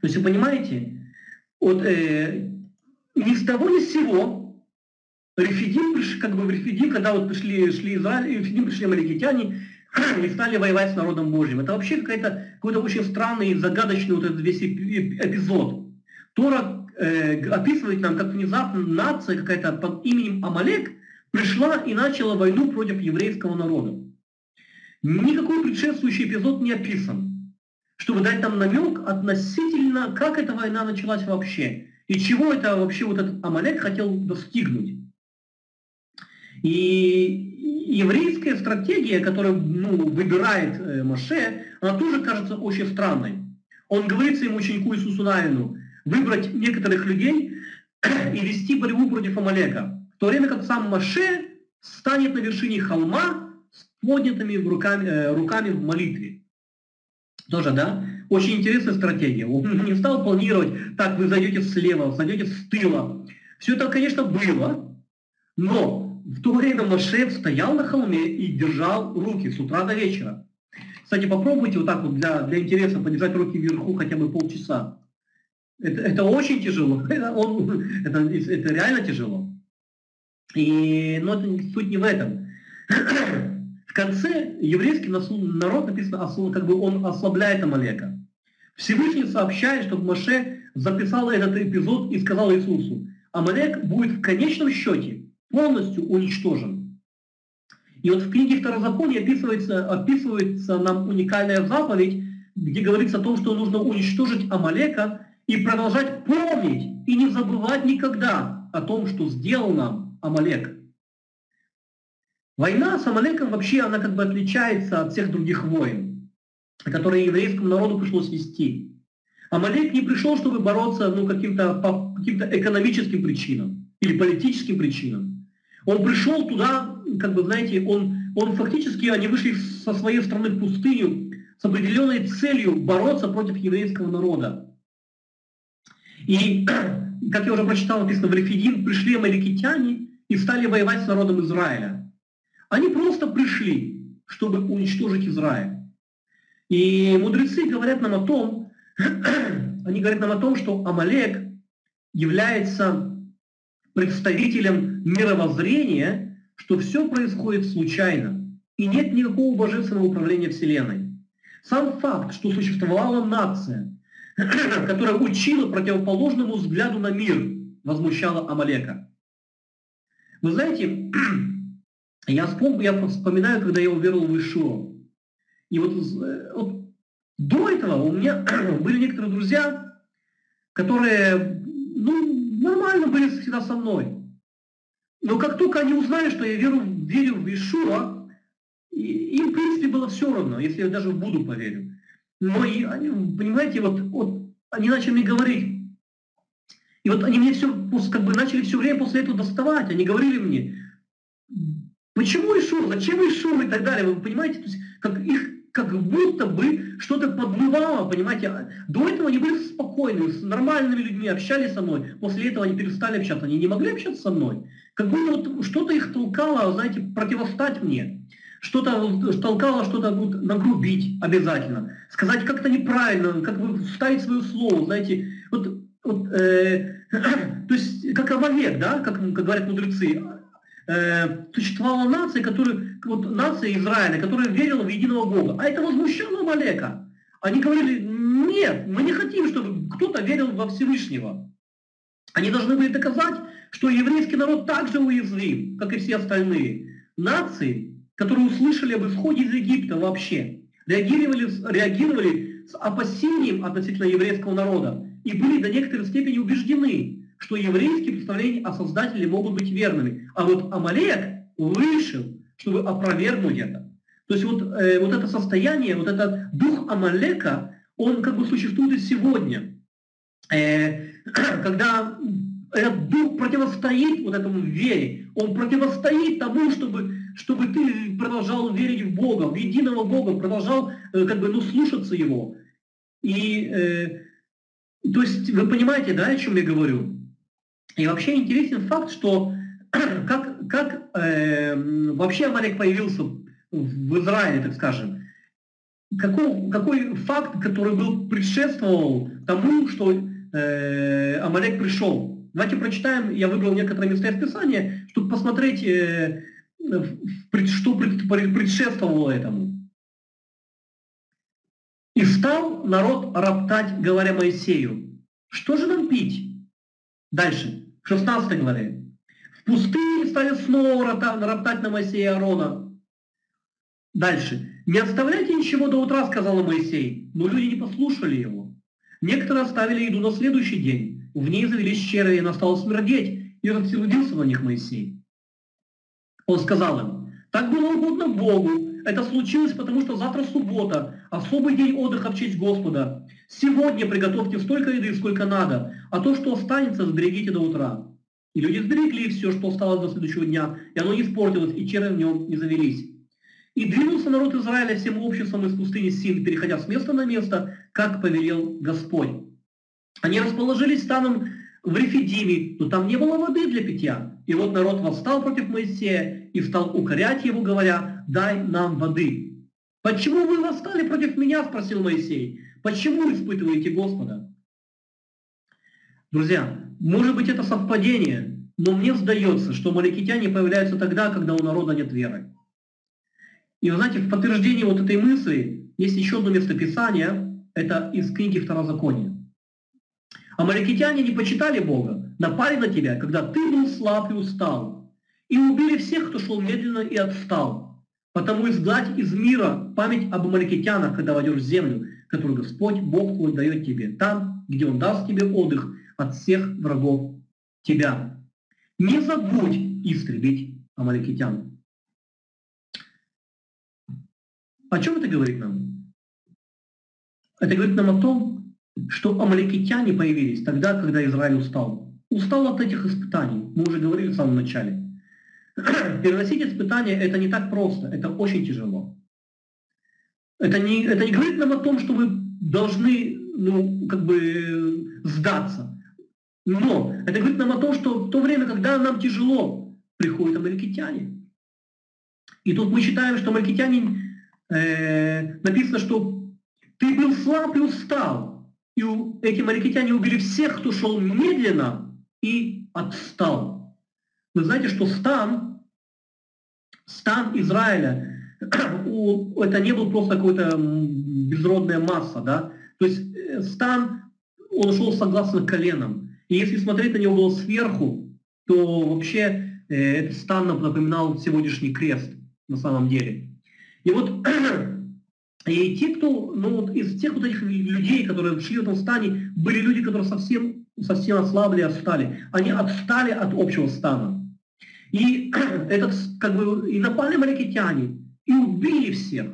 То есть вы понимаете, вот, э, ни с того ни с сего Рефидим, как бы в Рефидим, когда вот пришли, шли Израиль, Рефидим пришли амаликитяне и стали воевать с народом Божьим. Это вообще какой-то какой очень странный и загадочный вот этот весь эпизод. Тора э, описывает нам, как внезапно нация какая-то под именем Амалек пришла и начала войну против еврейского народа. Никакой предшествующий эпизод не описан, чтобы дать нам намек относительно, как эта война началась вообще, и чего это вообще вот этот Амалек хотел достигнуть. И еврейская стратегия, которую ну, выбирает э, Маше, она тоже кажется очень странной. Он говорит своему ученику Иисусу Навину выбрать некоторых людей и вести борьбу против Амалека, в то время как сам Маше станет на вершине холма с поднятыми руками, э, руками в молитве. Тоже, да? Очень интересная стратегия. Он не стал планировать, так, вы зайдете слева, зайдете с тыла. Все это, конечно, было, но в то время Моше стоял на холме и держал руки с утра до вечера. Кстати, попробуйте вот так вот для, для интереса подержать руки вверху хотя бы полчаса. Это, это очень тяжело. Это, он, это, это реально тяжело. И, но это суть не в этом. В конце еврейский народ написано, как бы он ослабляет Амалека. Всевышний сообщает, что Моше записал этот эпизод и сказал Иисусу, Амалек будет в конечном счете полностью уничтожен. И вот в книге Второзакония описывается, описывается нам уникальная заповедь, где говорится о том, что нужно уничтожить Амалека и продолжать помнить и не забывать никогда о том, что сделал нам Амалек. Война с Амалеком вообще, она как бы отличается от всех других войн, которые еврейскому народу пришлось вести. Амалек не пришел, чтобы бороться ну, каким-то, по каким-то экономическим причинам или политическим причинам. Он пришел туда, как бы, знаете, он, он фактически, они вышли со своей страны в пустыню с определенной целью бороться против еврейского народа. И, как я уже прочитал, написано в Рефидин, пришли амаликитяне и стали воевать с народом Израиля. Они просто пришли, чтобы уничтожить Израиль. И мудрецы говорят нам о том, они говорят нам о том, что Амалек является представителем мировоззрения, что все происходит случайно и нет никакого божественного управления Вселенной. Сам факт, что существовала нация, которая учила противоположному взгляду на мир, возмущала Амалека. Вы знаете, я, вспом... я вспоминаю, когда я уверовал в Ишуа. И вот, э, вот до этого у меня были некоторые друзья, которые ну, нормально были всегда со мной. Но как только они узнали, что я верю, верю в Ишуа, им, в принципе, было все равно, если я даже в Буду поверю. Но, и, они, понимаете, вот, вот они начали мне говорить, и вот они мне все, как бы начали все время после этого доставать. Они говорили мне, почему Ишуа, зачем Ишуа и так далее. Вы понимаете, то есть, как их как будто бы что-то подмывало, понимаете. До этого они были спокойны, с нормальными людьми, общались со мной. После этого они перестали общаться, они не могли общаться со мной. Как будто вот что-то их толкало, знаете, противостать мне. Что-то толкало, что-то вот, нагрубить обязательно. Сказать как-то неправильно, как бы вставить свое слово, знаете. Вот, вот, э, то есть, как Ававек, да, как, как говорят мудрецы, э, существовала нация, которая, вот нация Израиля, которая верила в единого Бога. А это возмущало Малека. Они говорили, нет, мы не хотим, чтобы кто-то верил во Всевышнего. Они должны были доказать, что еврейский народ также уязвим, как и все остальные. Нации, которые услышали об исходе из Египта вообще, реагировали, реагировали с опасением относительно еврейского народа и были до некоторой степени убеждены, что еврейские представления о Создателе могут быть верными. А вот Амалек вышел, чтобы опровергнуть это. То есть вот, э, вот это состояние, вот этот дух Амалека, он как бы существует и сегодня. Э, когда этот дух противостоит вот этому вере, он противостоит тому, чтобы, чтобы ты продолжал верить в Бога, в единого Бога, продолжал э, как бы, ну, слушаться Его. И, э, то есть, вы понимаете, да, о чем я говорю? И вообще интересен факт, что как, как э, вообще Амалек появился в Израиле, так скажем. Какой, какой факт, который был предшествовал тому, что э, Амалек пришел? Давайте прочитаем, я выбрал некоторые места из Писания, чтобы посмотреть, э, что предшествовало этому. «И стал народ роптать, говоря Моисею, что же нам пить?» Дальше в 16 главе. В пустыне стали снова роптать на Моисея и Аарона. Дальше. «Не оставляйте ничего до утра», сказал Моисей. Но люди не послушали его. Некоторые оставили еду на следующий день. В ней завелись черви, и она стала смердеть, и рассердился на них Моисей. Он сказал им, «Так было угодно Богу. Это случилось, потому что завтра суббота, особый день отдыха в честь Господа. Сегодня приготовьте столько еды, сколько надо, а то, что останется, сберегите до утра». И люди сберегли все, что осталось до следующего дня, и оно не испортилось, и черви в нем не завелись. И двинулся народ Израиля всем обществом из пустыни Син, переходя с места на место, как повелел Господь. Они расположились станом в Рефидиме, но там не было воды для питья. И вот народ восстал против Моисея и стал укорять его, говоря, дай нам воды. «Почему вы восстали против меня?» – спросил Моисей. «Почему испытываете Господа?» Друзья, может быть это совпадение, но мне сдается, что маликитяне появляются тогда, когда у народа нет веры. И вы знаете, в подтверждении вот этой мысли есть еще одно местописание, это из книги Второзакония. Амаликитяне не почитали Бога, напали на тебя, когда ты был слаб и устал, и убили всех, кто шел медленно и отстал. Потому изгладь из мира память об амаликитянах, когда войдешь в землю, которую Господь, Бог твой, дает тебе, там, где Он даст тебе отдых от всех врагов тебя. Не забудь истребить амаликитян. О чем это говорит нам? Это говорит нам о том, что амаликитяне появились тогда, когда Израиль устал. Устал от этих испытаний. Мы уже говорили в самом начале. Переносить испытания – это не так просто, это очень тяжело. Это не, это не говорит нам о том, что вы должны ну, как бы сдаться. Но это говорит нам о том, что в то время, когда нам тяжело, приходят амаликитяне. И тут мы считаем, что амаликитяне э, написано, что ты был слаб и устал. И эти маликитяне убили всех, кто шел медленно и отстал. Вы знаете, что стан, стан Израиля, это не был просто какой-то безродная масса, да? То есть э, стан, он шел согласно коленам. И если смотреть на него было сверху, то вообще э, этот стан напоминал сегодняшний крест на самом деле. И вот и те, кто, ну вот из тех вот этих людей, которые шли в этом стане, были люди, которые совсем, совсем ослабли, отстали. Они отстали от общего стана. И этот, как бы, и напали маликитяне, и убили всех.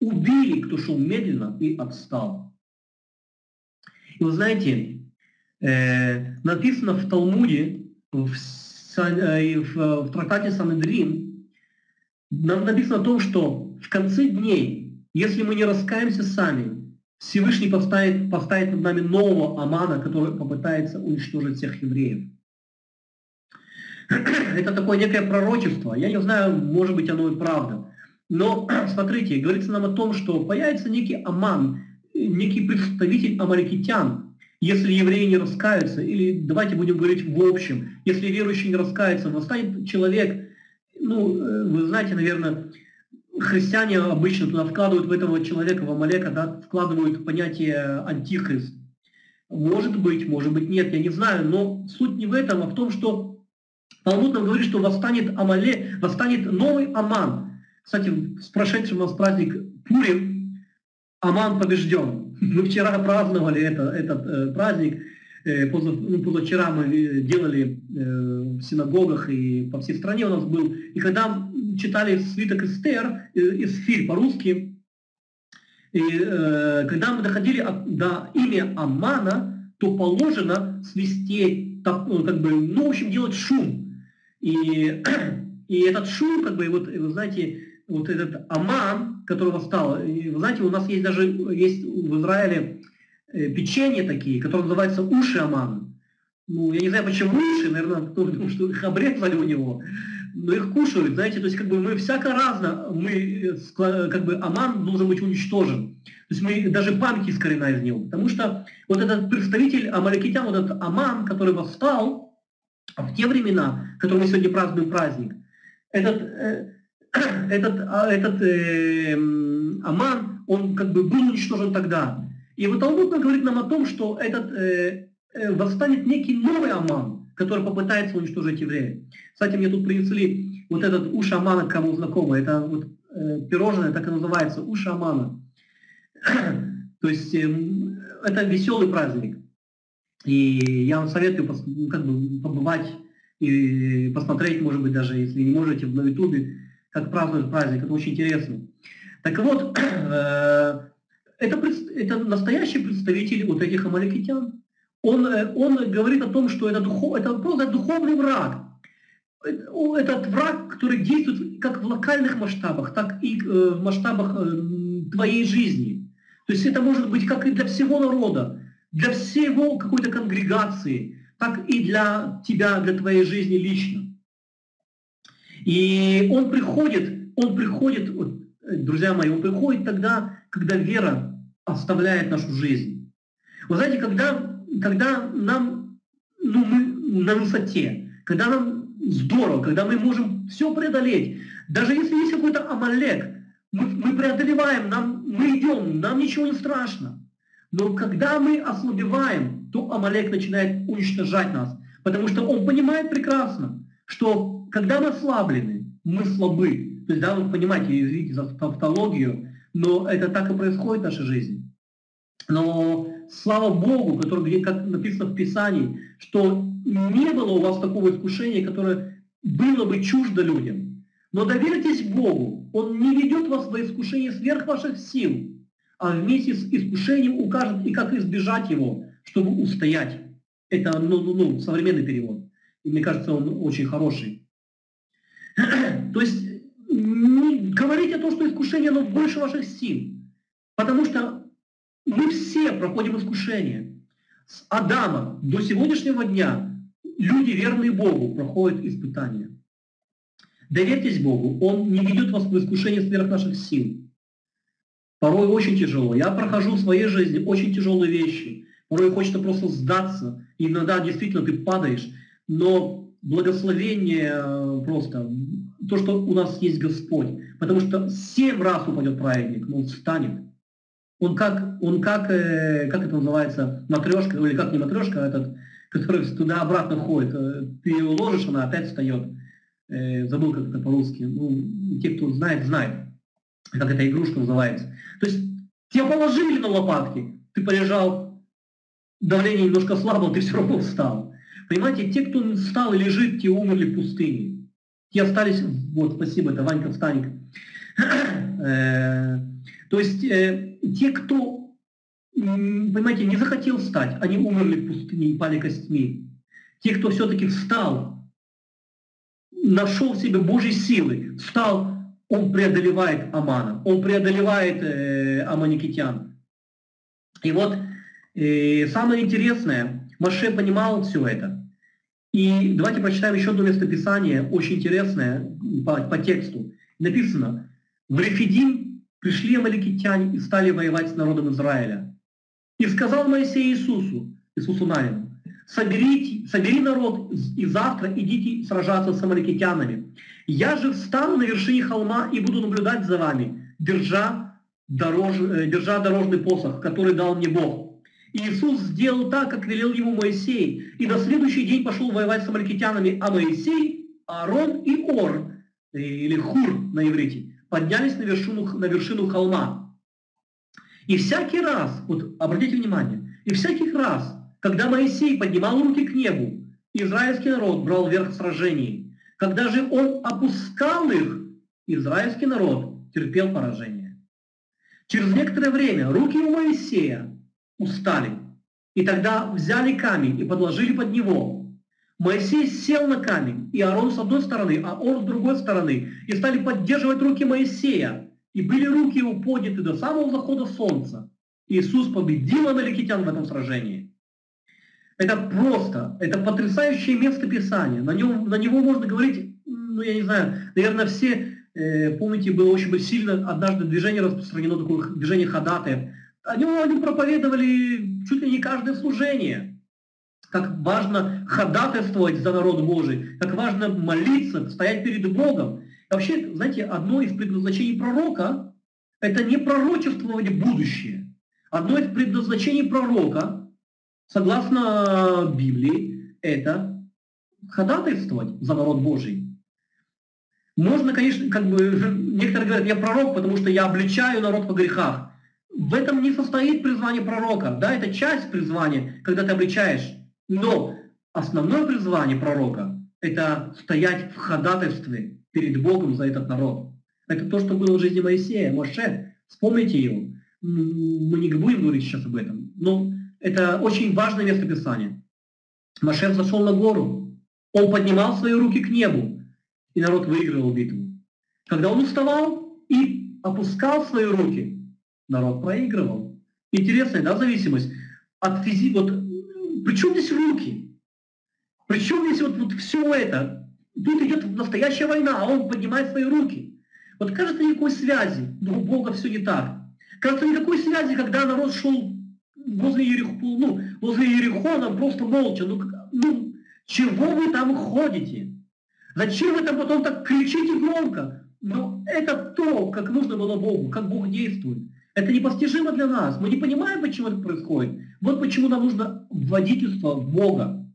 Убили, кто шел медленно и отстал. И вы знаете, э, написано в Талмуде, в, э, в, в трактате Санедрин, написано о том, что в конце дней, если мы не раскаемся сами, Всевышний поставит, поставит над нами нового Амана, который попытается уничтожить всех евреев. Это такое некое пророчество. Я не знаю, может быть, оно и правда. Но смотрите, говорится нам о том, что появится некий Аман, некий представитель амаликитян, если евреи не раскаются, или давайте будем говорить в общем, если верующий не раскается, восстанет человек, ну, э, вы знаете, наверное, христиане обычно туда вкладывают в этого человека, в Амалека, да, вкладывают понятие антихрист. Может быть, может быть нет, я не знаю, но суть не в этом, а в том, что Талмуд нам говорит, что восстанет Амале, восстанет новый Аман. Кстати, с прошедшим у нас праздник Пурим, Аман побежден. Мы вчера праздновали это, этот э, праздник, э, позав, ну, позавчера мы делали э, в синагогах и по всей стране у нас был. И когда читали свиток Эстер, из Филь по-русски, и э, когда мы доходили от, до имя Амана, то положено свистеть, так, ну, как бы, ну, в общем, делать шум. И, и этот шум, как бы, вот, вы знаете, вот этот Аман, который восстал, и, вы знаете, у нас есть даже, есть в Израиле э, печенье такие, которые называются уши Амана. Ну, я не знаю, почему уши, наверное, потому что их обрезали у него но их кушают, знаете, то есть как бы мы всяко разно, мы э, как бы Аман должен быть уничтожен. То есть мы даже память искорена из него. Потому что вот этот представитель Амаликитян, вот этот Аман, который восстал в те времена, которые мы сегодня празднуем праздник, этот, э, этот, а, этот э, Аман, он как бы был уничтожен тогда. И вот Талмуд говорит нам о том, что этот э, э, восстанет некий новый Аман, который попытается уничтожить евреев. Кстати, мне тут принесли вот этот уши Амана, кому знакомо. Это вот э, пирожное, так и называется, уши Амана. То есть э, это веселый праздник. И я вам советую ну, как бы, побывать и посмотреть, может быть, даже если не можете, на Ютубе, как празднуют праздник. Это очень интересно. Так вот, э, это, это настоящий представитель вот этих амаликитян. Он, э, он говорит о том, что это, духов, это просто духовный враг. Этот враг, который действует как в локальных масштабах, так и э, в масштабах твоей жизни. То есть это может быть как и для всего народа, для всего какой-то конгрегации, так и для тебя, для твоей жизни лично. И он приходит, он приходит, друзья мои, он приходит тогда, когда вера оставляет нашу жизнь. Вы знаете, когда, когда нам, ну, мы на высоте, когда нам здорово, когда мы можем все преодолеть, даже если есть какой-то амалек, мы, мы преодолеваем, нам, мы идем, нам ничего не страшно. Но когда мы ослабеваем, то Амалек начинает уничтожать нас. Потому что он понимает прекрасно, что когда мы ослаблены, мы слабы. То есть, да, вы понимаете, извините за тавтологию, но это так и происходит в нашей жизни. Но слава Богу, который, как написано в Писании, что не было у вас такого искушения, которое было бы чуждо людям. Но доверьтесь Богу, Он не ведет вас во искушение сверх ваших сил, а вместе с искушением укажет и как избежать его, чтобы устоять. Это ну, ну, ну, современный перевод. И мне кажется, он очень хороший. То есть не говорите то, что искушение, оно больше ваших сил. Потому что мы все проходим искушение. С Адама до сегодняшнего дня люди, верные Богу, проходят испытания. Доверьтесь Богу, Он не ведет вас в искушение сверх наших сил. Порой очень тяжело. Я прохожу в своей жизни очень тяжелые вещи. Порой хочется просто сдаться. Иногда действительно ты падаешь. Но благословение э, просто, то, что у нас есть Господь. Потому что семь раз упадет праведник, но он встанет. Он как, он как, э, как это называется, матрешка, или как не матрешка, а этот, который туда-обратно ходит. Э, ты его ложишь, она опять встает. Забыл, как это по-русски. Ну, те, кто знает, знает как эта игрушка называется. То есть тебя положили на лопатки, ты полежал, давление немножко слабо, ты все равно встал. Понимаете, те, кто встал и лежит, те умерли в пустыне. Те остались, вот, спасибо, это Ванька Встаник. Э, то есть э, те, кто, понимаете, не захотел встать, они умерли в пустыне и пали костьми. Те, кто все-таки встал, нашел в себе Божьи силы, встал он преодолевает Амана, он преодолевает э, аманикитян. И вот э, самое интересное, Маше понимал все это. И давайте прочитаем еще одно местописание, очень интересное по, по тексту. Написано, в Рефидим пришли амаликитяне и стали воевать с народом Израиля. И сказал Моисей Иисусу, Иисусу Навину, соберите, собери народ и завтра идите сражаться с амаликитянами. Я же встану на вершине холма и буду наблюдать за вами, держа, дорож, э, держа дорожный посох, который дал мне Бог. Иисус сделал так, как велел ему Моисей, и на следующий день пошел воевать с амаликитянами, а Моисей, Аарон и Ор, э, или Хур на иврите, поднялись на вершину, на вершину холма. И всякий раз, вот обратите внимание, и всякий раз, когда Моисей поднимал руки к небу, израильский народ брал верх в сражении. Когда же он опускал их, израильский народ терпел поражение. Через некоторое время руки у Моисея устали, и тогда взяли камень и подложили под него. Моисей сел на камень, и Аарон с одной стороны, а он с другой стороны, и стали поддерживать руки Моисея, и были руки его подняты до самого захода солнца. Иисус победил амаликитян в этом сражении. Это просто, это потрясающее место Писания. На, нем, на него можно говорить, ну я не знаю, наверное, все, э, помните, было очень сильно однажды движение распространено, такое движение ходатаев. Они, они проповедовали чуть ли не каждое служение. Как важно ходатайствовать за народ Божий, как важно молиться, стоять перед Богом. И вообще, знаете, одно из предназначений пророка – это не пророчествовать будущее. Одно из предназначений пророка – согласно Библии, это ходатайствовать за народ Божий. Можно, конечно, как бы, некоторые говорят, я пророк, потому что я обличаю народ по грехах. В этом не состоит призвание пророка. Да, это часть призвания, когда ты обличаешь. Но основное призвание пророка – это стоять в ходатайстве перед Богом за этот народ. Это то, что было в жизни Моисея, Моше. Вспомните его. Мы не будем говорить сейчас об этом. Но это очень важное место Писания. Моше зашел на гору. Он поднимал свои руки к небу и народ выигрывал битву. Когда он уставал и опускал свои руки, народ проигрывал. Интересная, да, зависимость от физи... Вот, причем здесь руки? Причем здесь вот, вот все это? Тут идет настоящая война, а он поднимает свои руки. Вот кажется, никакой связи, но у Бога все не так. Кажется, никакой связи, когда народ шел возле, Ерех... ну, возле Ерехона просто молча. Ну, ну, чего вы там ходите? Зачем вы там потом так кричите громко? Но это то, как нужно было Богу, как Бог действует. Это непостижимо для нас. Мы не понимаем, почему это происходит. Вот почему нам нужно водительство Бога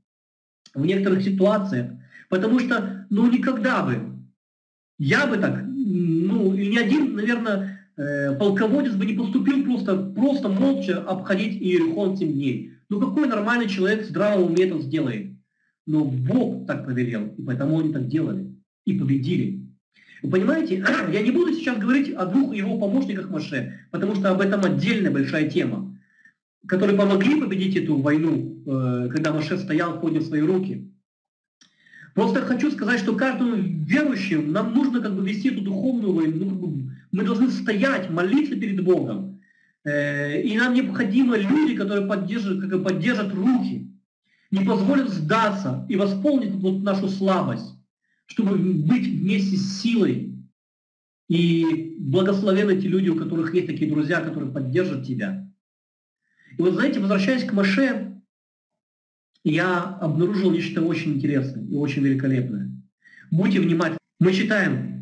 в некоторых ситуациях. Потому что, ну, никогда бы, я бы так, ну, и ни один, наверное, э, полководец бы не поступил просто, просто молча обходить Иерихон 7 дней. Ну, какой нормальный человек здравого уме это сделает? Но Бог так повелел, и поэтому они так делали. И победили. Вы понимаете, я не буду сейчас говорить о двух его помощниках Маше, потому что об этом отдельная большая тема, которые помогли победить эту войну, э, когда Маше стоял, поднял свои руки. Просто хочу сказать, что каждому верующему нам нужно как бы вести эту духовную войну. Ну, как бы, мы должны стоять, молиться перед Богом. Э, и нам необходимы люди, которые поддержат, как бы поддержат руки не позволит сдаться и восполнить вот нашу слабость, чтобы быть вместе с силой. И благословены те люди, у которых есть такие друзья, которые поддержат тебя. И вот знаете, возвращаясь к Маше, я обнаружил нечто очень интересное и очень великолепное. Будьте внимательны. Мы читаем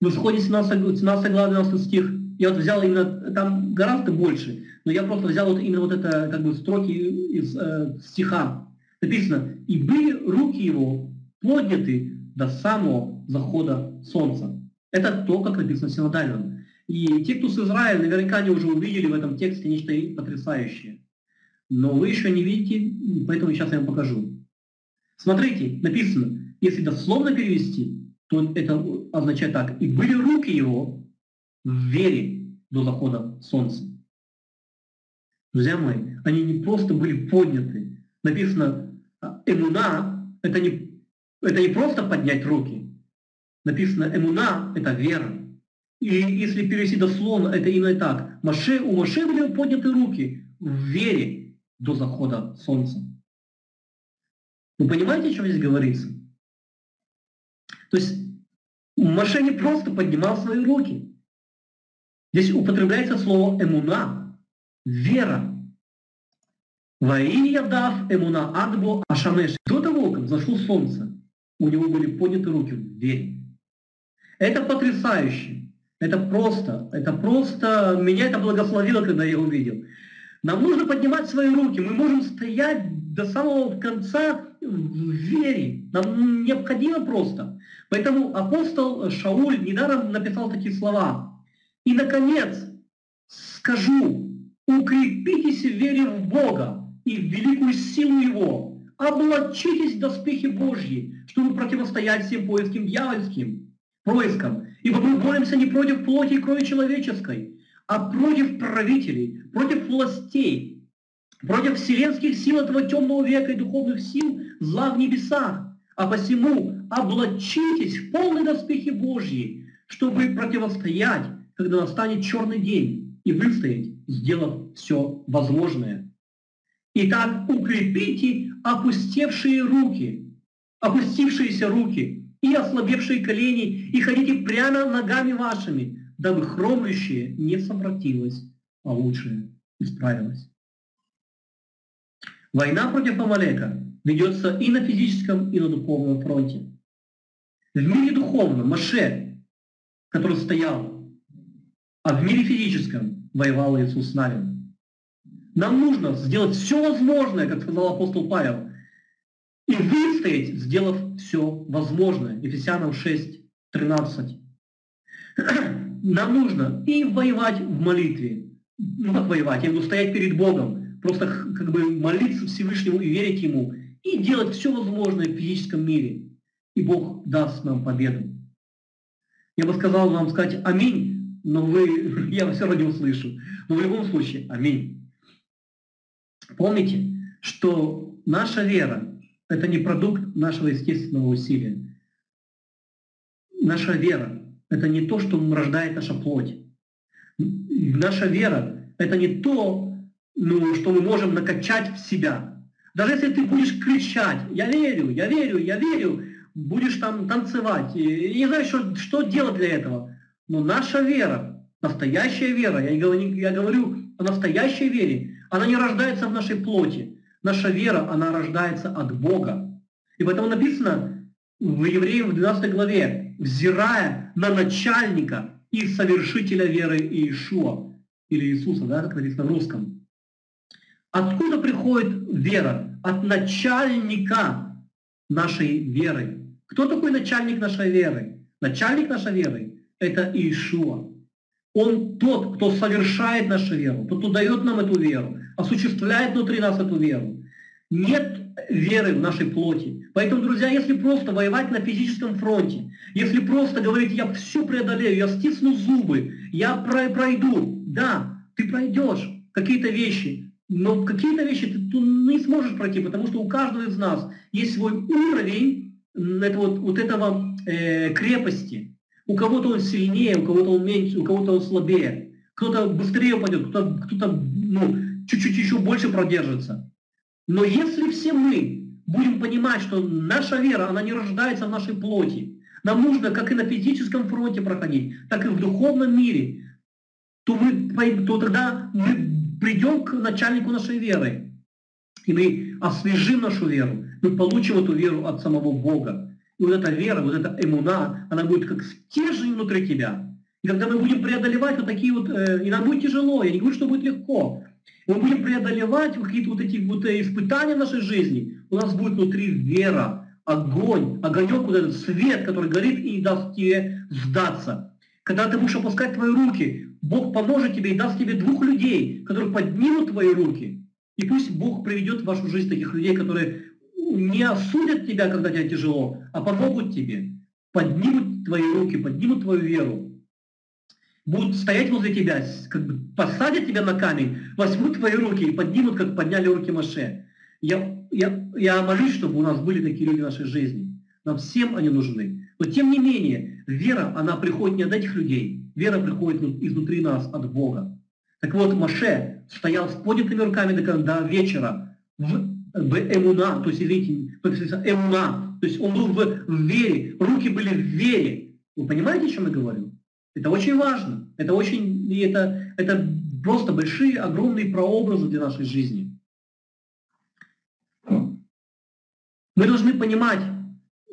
в исходе 17, 17 глава 12 стих. Я вот взял именно, там гораздо больше но я просто взял вот именно вот это как бы строки из э, стиха. Написано, и были руки его подняты до самого захода солнца. Это то, как написано в. И те, кто с Израиля, наверняка они уже увидели в этом тексте нечто потрясающее. Но вы еще не видите, поэтому сейчас я вам покажу. Смотрите, написано, если дословно перевести, то это означает так. И были руки его в вере до захода солнца. Друзья мои, они не просто были подняты. Написано, «А, эмуна – это не, это не просто поднять руки. Написано, эмуна – это вера. И если перевести дословно, это именно так. Маше, у Маше были подняты руки в вере до захода солнца. Вы понимаете, о чем здесь говорится? То есть Маше просто поднимал свои руки. Здесь употребляется слово эмуна, вера. Ваия дав эмуна адбо ашамеш. До того, как зашло солнце, у него были подняты руки в вере. Это потрясающе. Это просто, это просто, меня это благословило, когда я увидел. Нам нужно поднимать свои руки, мы можем стоять до самого конца в вере. Нам необходимо просто. Поэтому апостол Шауль недаром написал такие слова. И, наконец, скажу, Укрепитесь в вере в Бога и в великую силу Его. Облачитесь в доспехи Божьи, чтобы противостоять всем поискам дьявольским, поискам. Ибо мы боремся не против плоти и крови человеческой, а против правителей, против властей, против вселенских сил этого темного века и духовных сил зла в небесах. А посему облачитесь в полные доспехи Божьи, чтобы противостоять, когда настанет черный день, и выстоять сделав все возможное. Итак, укрепите опустевшие руки, опустившиеся руки и ослабевшие колени, и ходите прямо ногами вашими, дабы хромлющее не совратилось, а лучшее исправилось. Война против Амалека ведется и на физическом, и на духовном фронте. В мире духовном Маше, который стоял, а в мире физическом воевал Иисус нами. Нам нужно сделать все возможное, как сказал апостол Павел, и выстоять, сделав все возможное. Ефесянам 6, 13. Нам нужно и воевать в молитве, ну как воевать, я буду стоять перед Богом, просто как бы молиться Всевышнему и верить Ему, и делать все возможное в физическом мире. И Бог даст нам победу. Я бы сказал вам сказать аминь, но вы, я все равно не услышу. Но в любом случае, аминь. Помните, что наша вера – это не продукт нашего естественного усилия. Наша вера – это не то, что рождает наша плоть. Наша вера – это не то, ну, что мы можем накачать в себя. Даже если ты будешь кричать «Я верю, я верю, я верю», будешь там танцевать, и, не знаю, что, что делать для этого. Но наша вера, настоящая вера, я говорю, я говорю о настоящей вере, она не рождается в нашей плоти. Наша вера, она рождается от Бога. И поэтому написано в Евреям в 12 главе, взирая на начальника и совершителя веры Иешуа, или Иисуса, да, как написано в русском. Откуда приходит вера? От начальника нашей веры. Кто такой начальник нашей веры? Начальник нашей веры – это Иешуа. Он тот, кто совершает нашу веру, тот, кто дает нам эту веру, осуществляет внутри нас эту веру. Нет веры в нашей плоти. Поэтому, друзья, если просто воевать на физическом фронте, если просто говорить, я все преодолею, я стисну зубы, я пройду, да, ты пройдешь какие-то вещи, но какие-то вещи ты, не сможешь пройти, потому что у каждого из нас есть свой уровень это вот, вот этого э, крепости. У кого-то он сильнее, у кого-то он меньше, у кого-то он слабее. Кто-то быстрее упадет, кто-то кто ну, чуть-чуть еще больше продержится. Но если все мы будем понимать, что наша вера, она не рождается в нашей плоти, нам нужно как и на физическом фронте проходить, так и в духовном мире, то, мы, то тогда мы придем к начальнику нашей веры, и мы освежим нашу веру, мы получим эту веру от самого Бога. И вот эта вера, вот эта эмуна, она будет как стержень внутри тебя. И когда мы будем преодолевать вот такие вот, э, и нам будет тяжело, я не говорю, что будет легко, мы будем преодолевать какие-то вот эти вот э, испытания нашей жизни, у нас будет внутри вера, огонь, огонек, вот этот свет, который горит и даст тебе сдаться. Когда ты будешь опускать твои руки, Бог поможет тебе и даст тебе двух людей, которые поднимут твои руки. И пусть Бог приведет в вашу жизнь таких людей, которые не осудят тебя, когда тебе тяжело, а помогут тебе, поднимут твои руки, поднимут твою веру, будут стоять возле тебя, как бы посадят тебя на камень, возьмут твои руки и поднимут, как подняли руки Маше. Я, я, я молюсь, чтобы у нас были такие люди в нашей жизни. Нам всем они нужны. Но тем не менее, вера, она приходит не от этих людей. Вера приходит изнутри нас, от Бога. Так вот, Маше стоял с поднятыми руками до, до вечера в, в эмуна, то есть, извините, эмуна, то есть он был в, в вере, руки были в вере. Вы понимаете, о чем я говорю? Это очень важно. Это очень, и это, это просто большие, огромные прообразы для нашей жизни. Мы должны понимать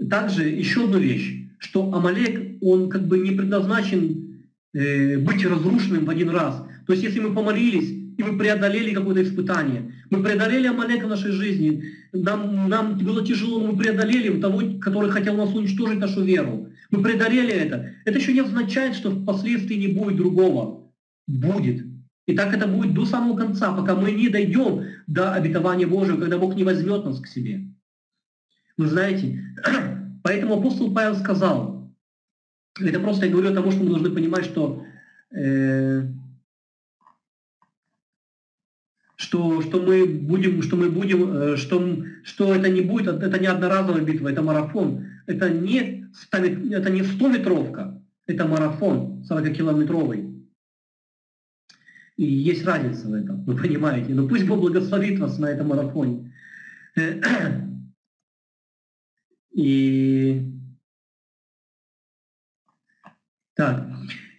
также еще одну вещь, что Амалек, он как бы не предназначен э, быть разрушенным в один раз. То есть если мы помолились, и мы преодолели какое-то испытание, мы преодолели Амалека в нашей жизни, нам, нам было тяжело, мы преодолели того, который хотел нас уничтожить нашу веру. Мы преодолели это. Это еще не означает, что впоследствии не будет другого. Будет. И так это будет до самого конца, пока мы не дойдем до обетования Божьего, когда Бог не возьмет нас к себе. Вы знаете, поэтому апостол Павел сказал, это просто я говорю о том, что мы должны понимать, что, э, что, что мы будем, что мы будем, э, что, что это не будет, это не одноразовая битва, это марафон. Это не это не 100-метровка, это марафон 40-километровый. И есть разница в этом, вы понимаете. Но пусть Бог благословит вас на этом марафоне. И так,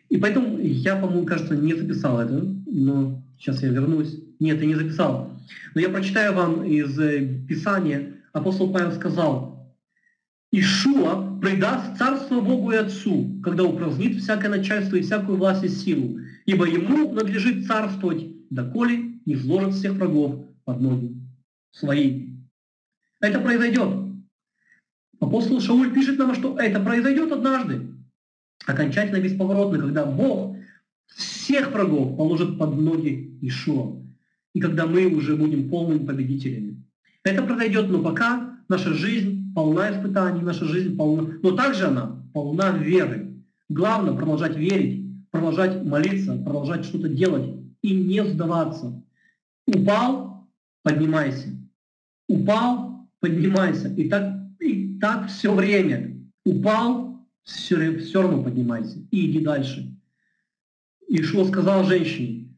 и поэтому я, по-моему, кажется, не записал это, но сейчас я вернусь. Нет, я не записал. Но я прочитаю вам из э, Писания. Апостол Павел сказал, Ишуа предаст царство Богу и Отцу, когда упразднит всякое начальство и всякую власть и силу, ибо ему надлежит царствовать, доколе не сложит всех врагов под ноги свои. Это произойдет. Апостол Шауль пишет нам, что это произойдет однажды, окончательно бесповоротно, когда Бог всех врагов положит под ноги Ишуа, и когда мы уже будем полными победителями. Это произойдет, но пока наша жизнь полна испытаний, наша жизнь полна, но также она полна веры. Главное продолжать верить, продолжать молиться, продолжать что-то делать и не сдаваться. Упал, поднимайся. Упал, поднимайся. И так, и так все время. Упал, все, все равно поднимайся. И иди дальше. Ишуа сказал женщине,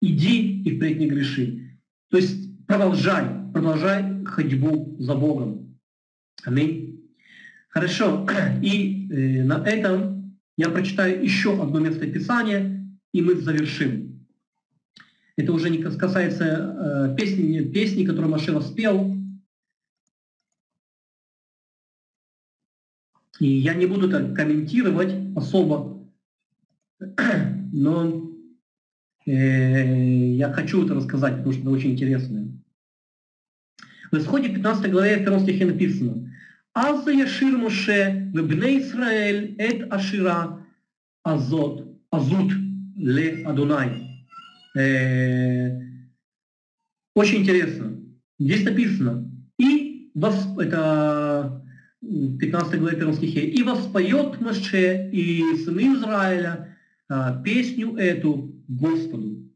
иди и впредь не греши. То есть продолжай, продолжай ходьбу за Богом. Аминь. Хорошо. И э, на этом я прочитаю еще одно место Писания, и мы завершим. Это уже не касается э, песни, песни, которую Машева спел. И я не буду так комментировать особо, но э, я хочу это рассказать, потому что это очень интересно. В исходе 15 главе 1 стихе написано «Аз яшир Моше вебне Исраэль эт ашира азот, азут ле Адунай». Э, очень интересно. Здесь написано «И вос, это 15 главе 1 стихе «И воспоет Моше и сыны Израиля песню эту Господу».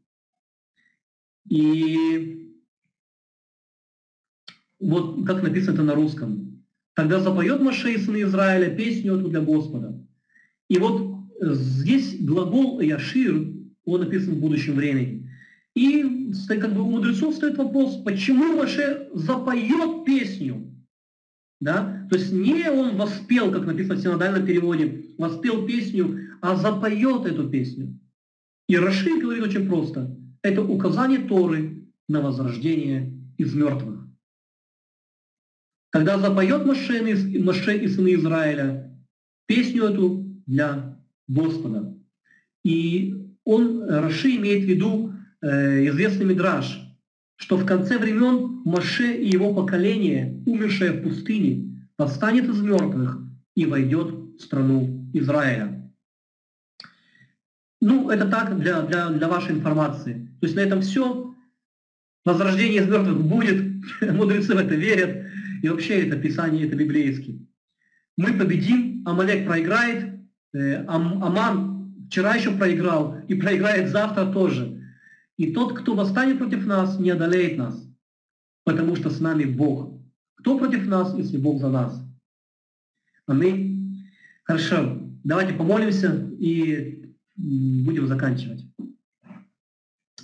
И вот как написано это на русском. Тогда запоет Моше и сыны Израиля песню эту для Господа. И вот здесь глагол «яшир», он написан в будущем времени. И как бы у мудрецов стоит вопрос, почему Моше запоет песню? Да? То есть не он воспел, как написано в синодальном переводе, воспел песню, а запоет эту песню. И Раши говорит очень просто. Это указание Торы на возрождение из мертвых. Когда запоет Моше, Моше и сыны Израиля песню эту для Господа. И он, Раши, имеет в виду э, известный мидраж, что в конце времен Моше и его поколение, умершее в пустыне, восстанет из мертвых и войдет в страну Израиля. Ну, это так для, для, для вашей информации. То есть на этом все. Возрождение из мертвых будет, мудрецы в это верят. И вообще это Писание, это библейский. Мы победим, Амалек проиграет, э, Ам, Аман вчера еще проиграл и проиграет завтра тоже. И тот, кто восстанет против нас, не одолеет нас, потому что с нами Бог. Кто против нас, если Бог за нас? Аминь. Хорошо. Давайте помолимся и будем заканчивать.